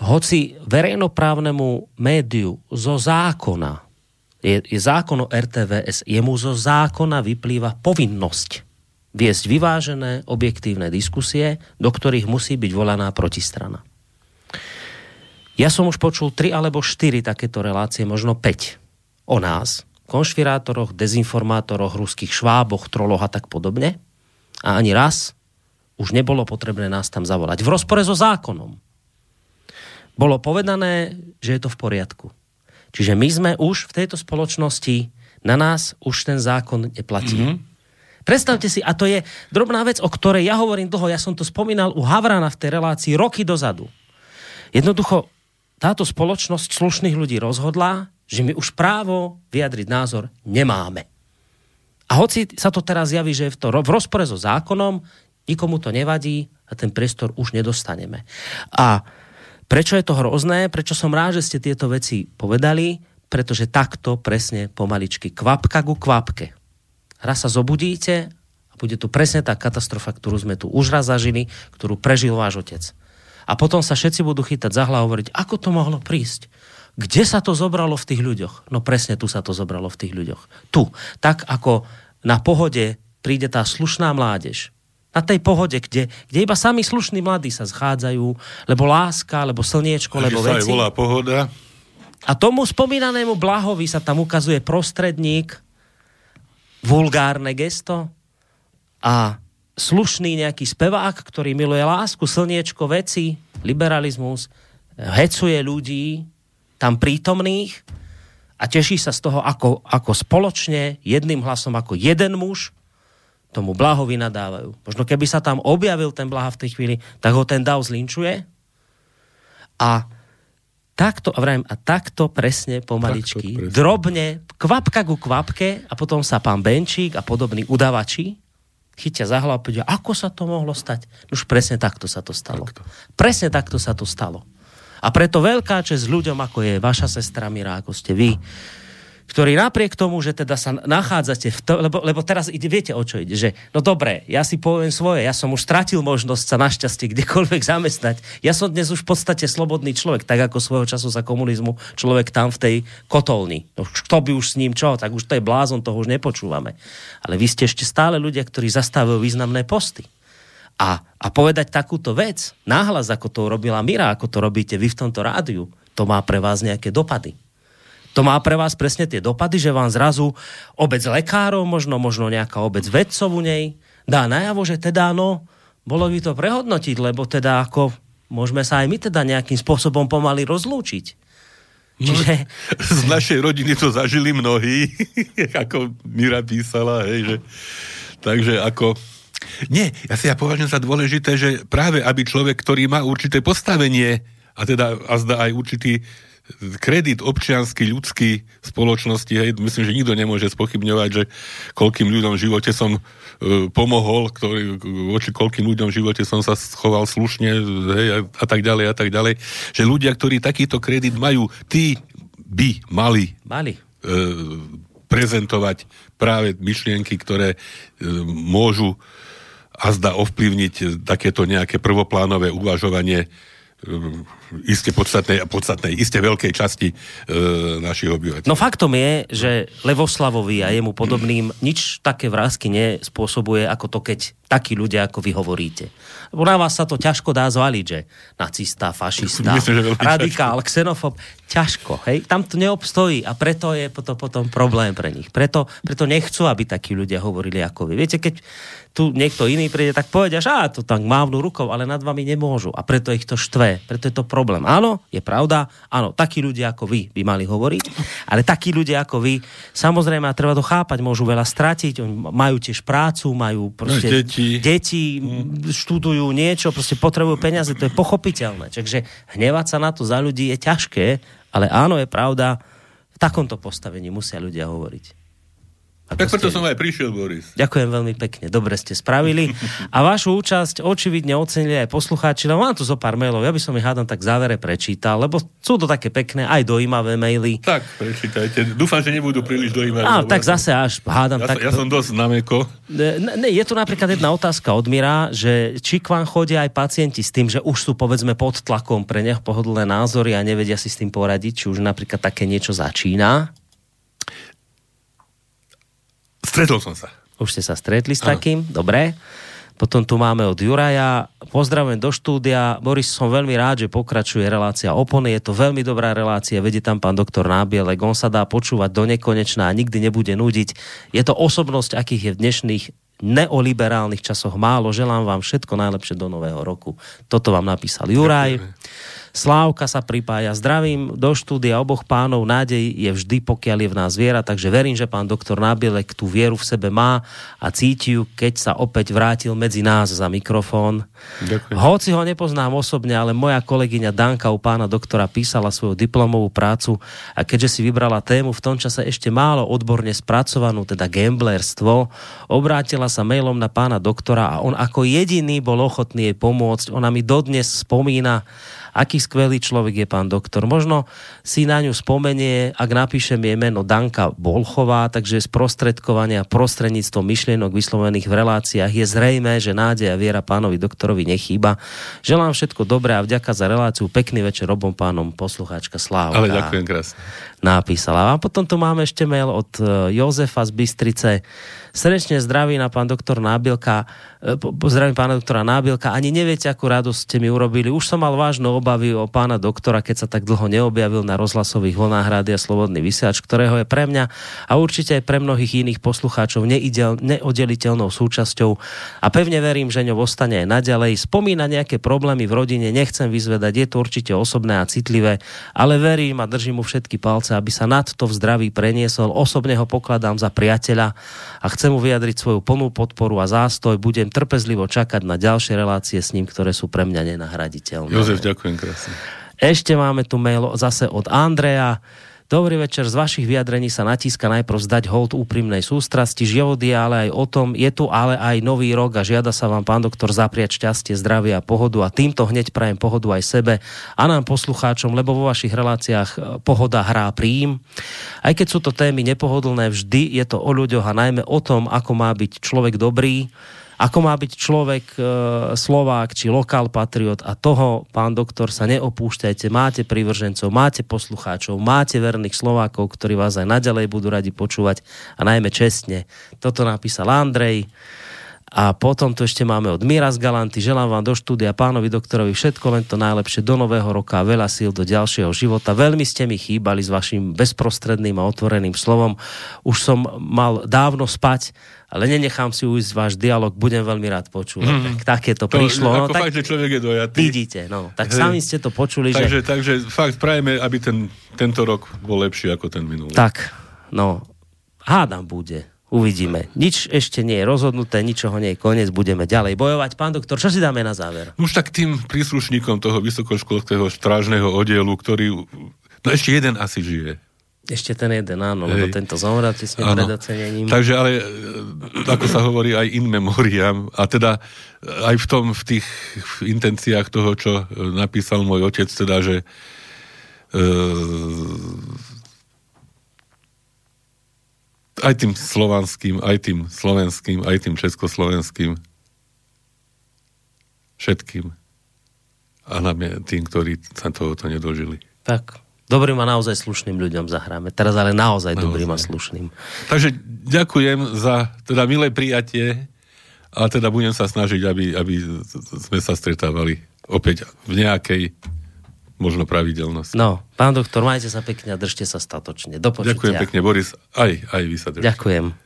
Hoci verejnoprávnemu médiu zo zákona, je, je zákon o RTVS, jemu zo zákona vyplýva povinnosť viesť vyvážené, objektívne diskusie, do ktorých musí byť volaná protistrana. Ja som už počul tri alebo štyri takéto relácie, možno 5 o nás, konšpirátoroch, dezinformátoroch, ruských šváboch, troloch a tak podobne. A ani raz už nebolo potrebné nás tam zavolať. V rozpore so zákonom. Bolo povedané, že je to v poriadku. Čiže my sme už v tejto spoločnosti, na nás už ten zákon neplatí. Mm-hmm. Predstavte si, a to je drobná vec, o ktorej ja hovorím dlho, ja som to spomínal u Havrana v tej relácii roky dozadu. Jednoducho, táto spoločnosť slušných ľudí rozhodla, že my už právo vyjadriť názor nemáme. A hoci sa to teraz javí, že je v, to, v rozpore so zákonom, nikomu to nevadí a ten priestor už nedostaneme. A prečo je to hrozné? Prečo som rád, že ste tieto veci povedali? Pretože takto presne pomaličky, kvapka ku kvapke. Raz sa zobudíte a bude tu presne tá katastrofa, ktorú sme tu už raz zažili, ktorú prežil váš otec. A potom sa všetci budú chytať za hlavu hovoriť, ako to mohlo prísť kde sa to zobralo v tých ľuďoch? No presne tu sa to zobralo v tých ľuďoch. Tu. Tak ako na pohode príde tá slušná mládež. Na tej pohode, kde, kde iba sami slušní mladí sa zchádzajú, lebo láska, lebo slniečko, lebo sa veci. Aj volá pohoda. A tomu spomínanému Blahovi sa tam ukazuje prostredník, vulgárne gesto a slušný nejaký spevák, ktorý miluje lásku, slniečko, veci, liberalizmus, hecuje ľudí, tam prítomných a teší sa z toho, ako, ako spoločne, jedným hlasom, ako jeden muž, tomu Blahovi nadávajú. Možno keby sa tam objavil ten Blaha v tej chvíli, tak ho ten dav zlinčuje. A takto, a vrajím, a takto presne pomaličky, takto presne. drobne, kvapka ku kvapke a potom sa pán Benčík a podobní udavači chytia za hlavu a povedia, ako sa to mohlo stať? Už presne takto sa to stalo. Takto. Presne takto sa to stalo. A preto veľká čest ľuďom, ako je vaša sestra Mira, ako ste vy, ktorí napriek tomu, že teda sa nachádzate v to, lebo, lebo teraz ide, viete o čo ide, že no dobre, ja si poviem svoje, ja som už stratil možnosť sa našťastie kdekoľvek [LAUGHS] zamestnať. Ja som dnes už v podstate slobodný človek, tak ako svojho času za komunizmu človek tam v tej kotolni. No, kto by už s ním čo, tak už to je blázon, toho už nepočúvame. Ale vy ste ešte stále ľudia, ktorí zastávajú významné posty. A, a povedať takúto vec, náhlas, ako to robila Mira, ako to robíte vy v tomto rádiu, to má pre vás nejaké dopady. To má pre vás presne tie dopady, že vám zrazu obec lekárov, možno, možno nejaká obec vedcov u nej, dá najavo, že teda no, bolo by to prehodnotiť, lebo teda ako môžeme sa aj my teda nejakým spôsobom pomaly rozlúčiť. No, Čiže... [LAUGHS] z našej rodiny to zažili mnohí, [LAUGHS] ako Mira písala, hej, že... Takže ako nie, ja si ja považujem za dôležité, že práve aby človek, ktorý má určité postavenie a teda a zdá aj určitý kredit občiansky, ľudský spoločnosti, hej, myslím, že nikto nemôže spochybňovať, že koľkým ľuďom v živote som e, pomohol, ktorý, voči koľkým ľuďom v živote som sa schoval slušne, hej, a, a tak ďalej, a tak ďalej, že ľudia, ktorí takýto kredit majú, tí by mali, mali. E, prezentovať práve myšlienky, ktoré e, môžu a zdá ovplyvniť takéto nejaké prvoplánové uvažovanie iste podstatnej podstatnej, iste veľkej časti e, našich obyvateľov. No faktom je, že Levoslavovi a jemu podobným nič také vrázky nespôsobuje, ako to, keď takí ľudia, ako vy hovoríte. Lebo na vás sa to ťažko dá zvaliť, že nacista, fašista, [LAUGHS] Myslím, radikál, ťažko. xenofob. Ťažko, hej? Tam to neobstojí a preto je to potom problém pre nich. Preto, preto nechcú, aby takí ľudia hovorili ako vy. Viete, keď tu niekto iný príde, tak povedia, že á, to tam mávnu rukou, ale nad vami nemôžu. A preto ich to štve, preto je to problém. Áno, je pravda, áno, takí ľudia ako vy by mali hovoriť, ale takí ľudia ako vy, samozrejme, a treba to chápať, môžu veľa stratiť, majú tiež prácu, majú proste no, deti, deti mm. študujú niečo, proste potrebujú peniaze, to je pochopiteľné. Takže hnevať sa na to za ľudí je ťažké, ale áno, je pravda, v takomto postavení musia ľudia hovoriť. Tak preto ste... som aj prišiel, Boris. Ďakujem veľmi pekne, dobre ste spravili. A vašu účasť očividne ocenili aj poslucháči, lebo mám tu zo pár mailov, ja by som ich hádam tak závere prečítal, lebo sú to také pekné, aj dojímavé maily. Tak, prečítajte. Dúfam, že nebudú príliš dojímavé. Á, tak ja zase až hádam. Ja, tak... ja som dosť na meko. Ne, ne, je tu napríklad jedna otázka od Mira, že či k vám chodia aj pacienti s tým, že už sú povedzme pod tlakom pre nech pohodlné názory a nevedia si s tým poradiť, či už napríklad také niečo začína? Stretol som sa. Už ste sa stretli s ano. takým? Dobre. Potom tu máme od Juraja. Pozdravujem do štúdia. Boris, som veľmi rád, že pokračuje relácia Opony. Je to veľmi dobrá relácia. Vedie tam pán doktor Nábielek. On sa dá počúvať do nekonečná a nikdy nebude nudiť. Je to osobnosť, akých je v dnešných neoliberálnych časoch málo. Želám vám všetko najlepšie do nového roku. Toto vám napísal Juraj. Ďakujem. Slávka sa pripája. Zdravím do štúdia oboch pánov. Nádej je vždy, pokiaľ je v nás viera, takže verím, že pán doktor Nábielek tú vieru v sebe má a cíti ju, keď sa opäť vrátil medzi nás za mikrofón. Ďakujem. Hoci ho nepoznám osobne, ale moja kolegyňa Danka u pána doktora písala svoju diplomovú prácu a keďže si vybrala tému v tom čase ešte málo odborne spracovanú, teda gamblerstvo, obrátila sa mailom na pána doktora a on ako jediný bol ochotný jej pomôcť. Ona mi dodnes spomína, aký skvelý človek je pán doktor. Možno si na ňu spomenie, ak napíšem jej meno Danka Bolchová, takže z prostredkovania prostredníctvom myšlienok vyslovených v reláciách je zrejme, že nádej a viera pánovi doktorovi nechýba. Želám všetko dobré a vďaka za reláciu. Pekný večer obom pánom poslucháčka Sláva. Ale ďakujem krásne. Napísala. A potom tu máme ešte mail od e, Jozefa z Bystrice. Srdečne zdraví na pán doktor Nábilka. E, pozdravím pána doktora Nábilka. Ani neviete, akú radosť ste mi urobili. Už som mal vážne obavy o pána doktora, keď sa tak dlho neobjavil na rozhlasových vlnách Rádia Slobodný vysiač, ktorého je pre mňa a určite aj pre mnohých iných poslucháčov neidel, neoddeliteľnou súčasťou. A pevne verím, že ňou ostane aj naďalej. Spomína nejaké problémy v rodine, nechcem vyzvedať, je to určite osobné a citlivé, ale verím a držím mu všetky palce, aby sa nad to v zdraví preniesol. Osobne ho pokladám za priateľa a chcem mu vyjadriť svoju plnú podporu a zástoj. Budem trpezlivo čakať na ďalšie relácie s ním, ktoré sú pre mňa nenahraditeľné. Jozef, ďakujem krásne. Ešte máme tu mail zase od Andreja. Dobrý večer, z vašich vyjadrení sa natíska najprv zdať hold úprimnej sústrasti. Život je ale aj o tom, je tu ale aj nový rok a žiada sa vám, pán doktor, zapriať šťastie, zdravie a pohodu a týmto hneď prajem pohodu aj sebe a nám poslucháčom, lebo vo vašich reláciách e, pohoda hrá príjm. Aj keď sú to témy nepohodlné, vždy je to o ľuďoch a najmä o tom, ako má byť človek dobrý, ako má byť človek e, Slovák či lokál patriot a toho, pán doktor, sa neopúšťajte. Máte privržencov, máte poslucháčov, máte verných Slovákov, ktorí vás aj naďalej budú radi počúvať a najmä čestne. Toto napísal Andrej. A potom tu ešte máme od Mira z Galanty. Želám vám do štúdia pánovi doktorovi všetko len to najlepšie do nového roka a veľa síl do ďalšieho života. Veľmi ste mi chýbali s vašim bezprostredným a otvoreným slovom. Už som mal dávno spať, ale nenechám si ujsť váš dialog, budem veľmi rád počúvať. Mm. Tak, také to, to prišlo. No, tak, fakt, že človek je dojatý. Vidíte, no. Tak Hej. sami ste to počuli, takže, že... Takže fakt prajeme, aby ten, tento rok bol lepší ako ten minulý. Tak, no. Hádam bude. Uvidíme. Nič ešte nie je rozhodnuté, ničoho nie je koniec, budeme ďalej bojovať. Pán doktor, čo si dáme na záver? Už tak tým príslušníkom toho vysokoškolského strážneho oddielu, ktorý... No ešte jeden asi žije. Ešte ten jeden, áno, Hej. lebo tento zomrel tesne pred ocenením. Takže ale, e, ako sa hovorí, aj in memoriam, a teda aj v tom, v tých v intenciách toho, čo napísal môj otec, teda, že e, aj tým slovanským, aj tým slovenským, aj tým československým. Všetkým. a najmä tým, ktorí sa tohoto nedožili. Tak, dobrým a naozaj slušným ľuďom zahráme. Teraz ale naozaj, naozaj. dobrým a slušným. Takže ďakujem za teda milé prijatie a teda budem sa snažiť, aby, aby sme sa stretávali opäť v nejakej možno pravidelnosti. No, pán doktor, majte sa pekne a držte sa statočne. Do počutia. Ďakujem pekne, Boris. Aj, aj vy sa držte. Ďakujem.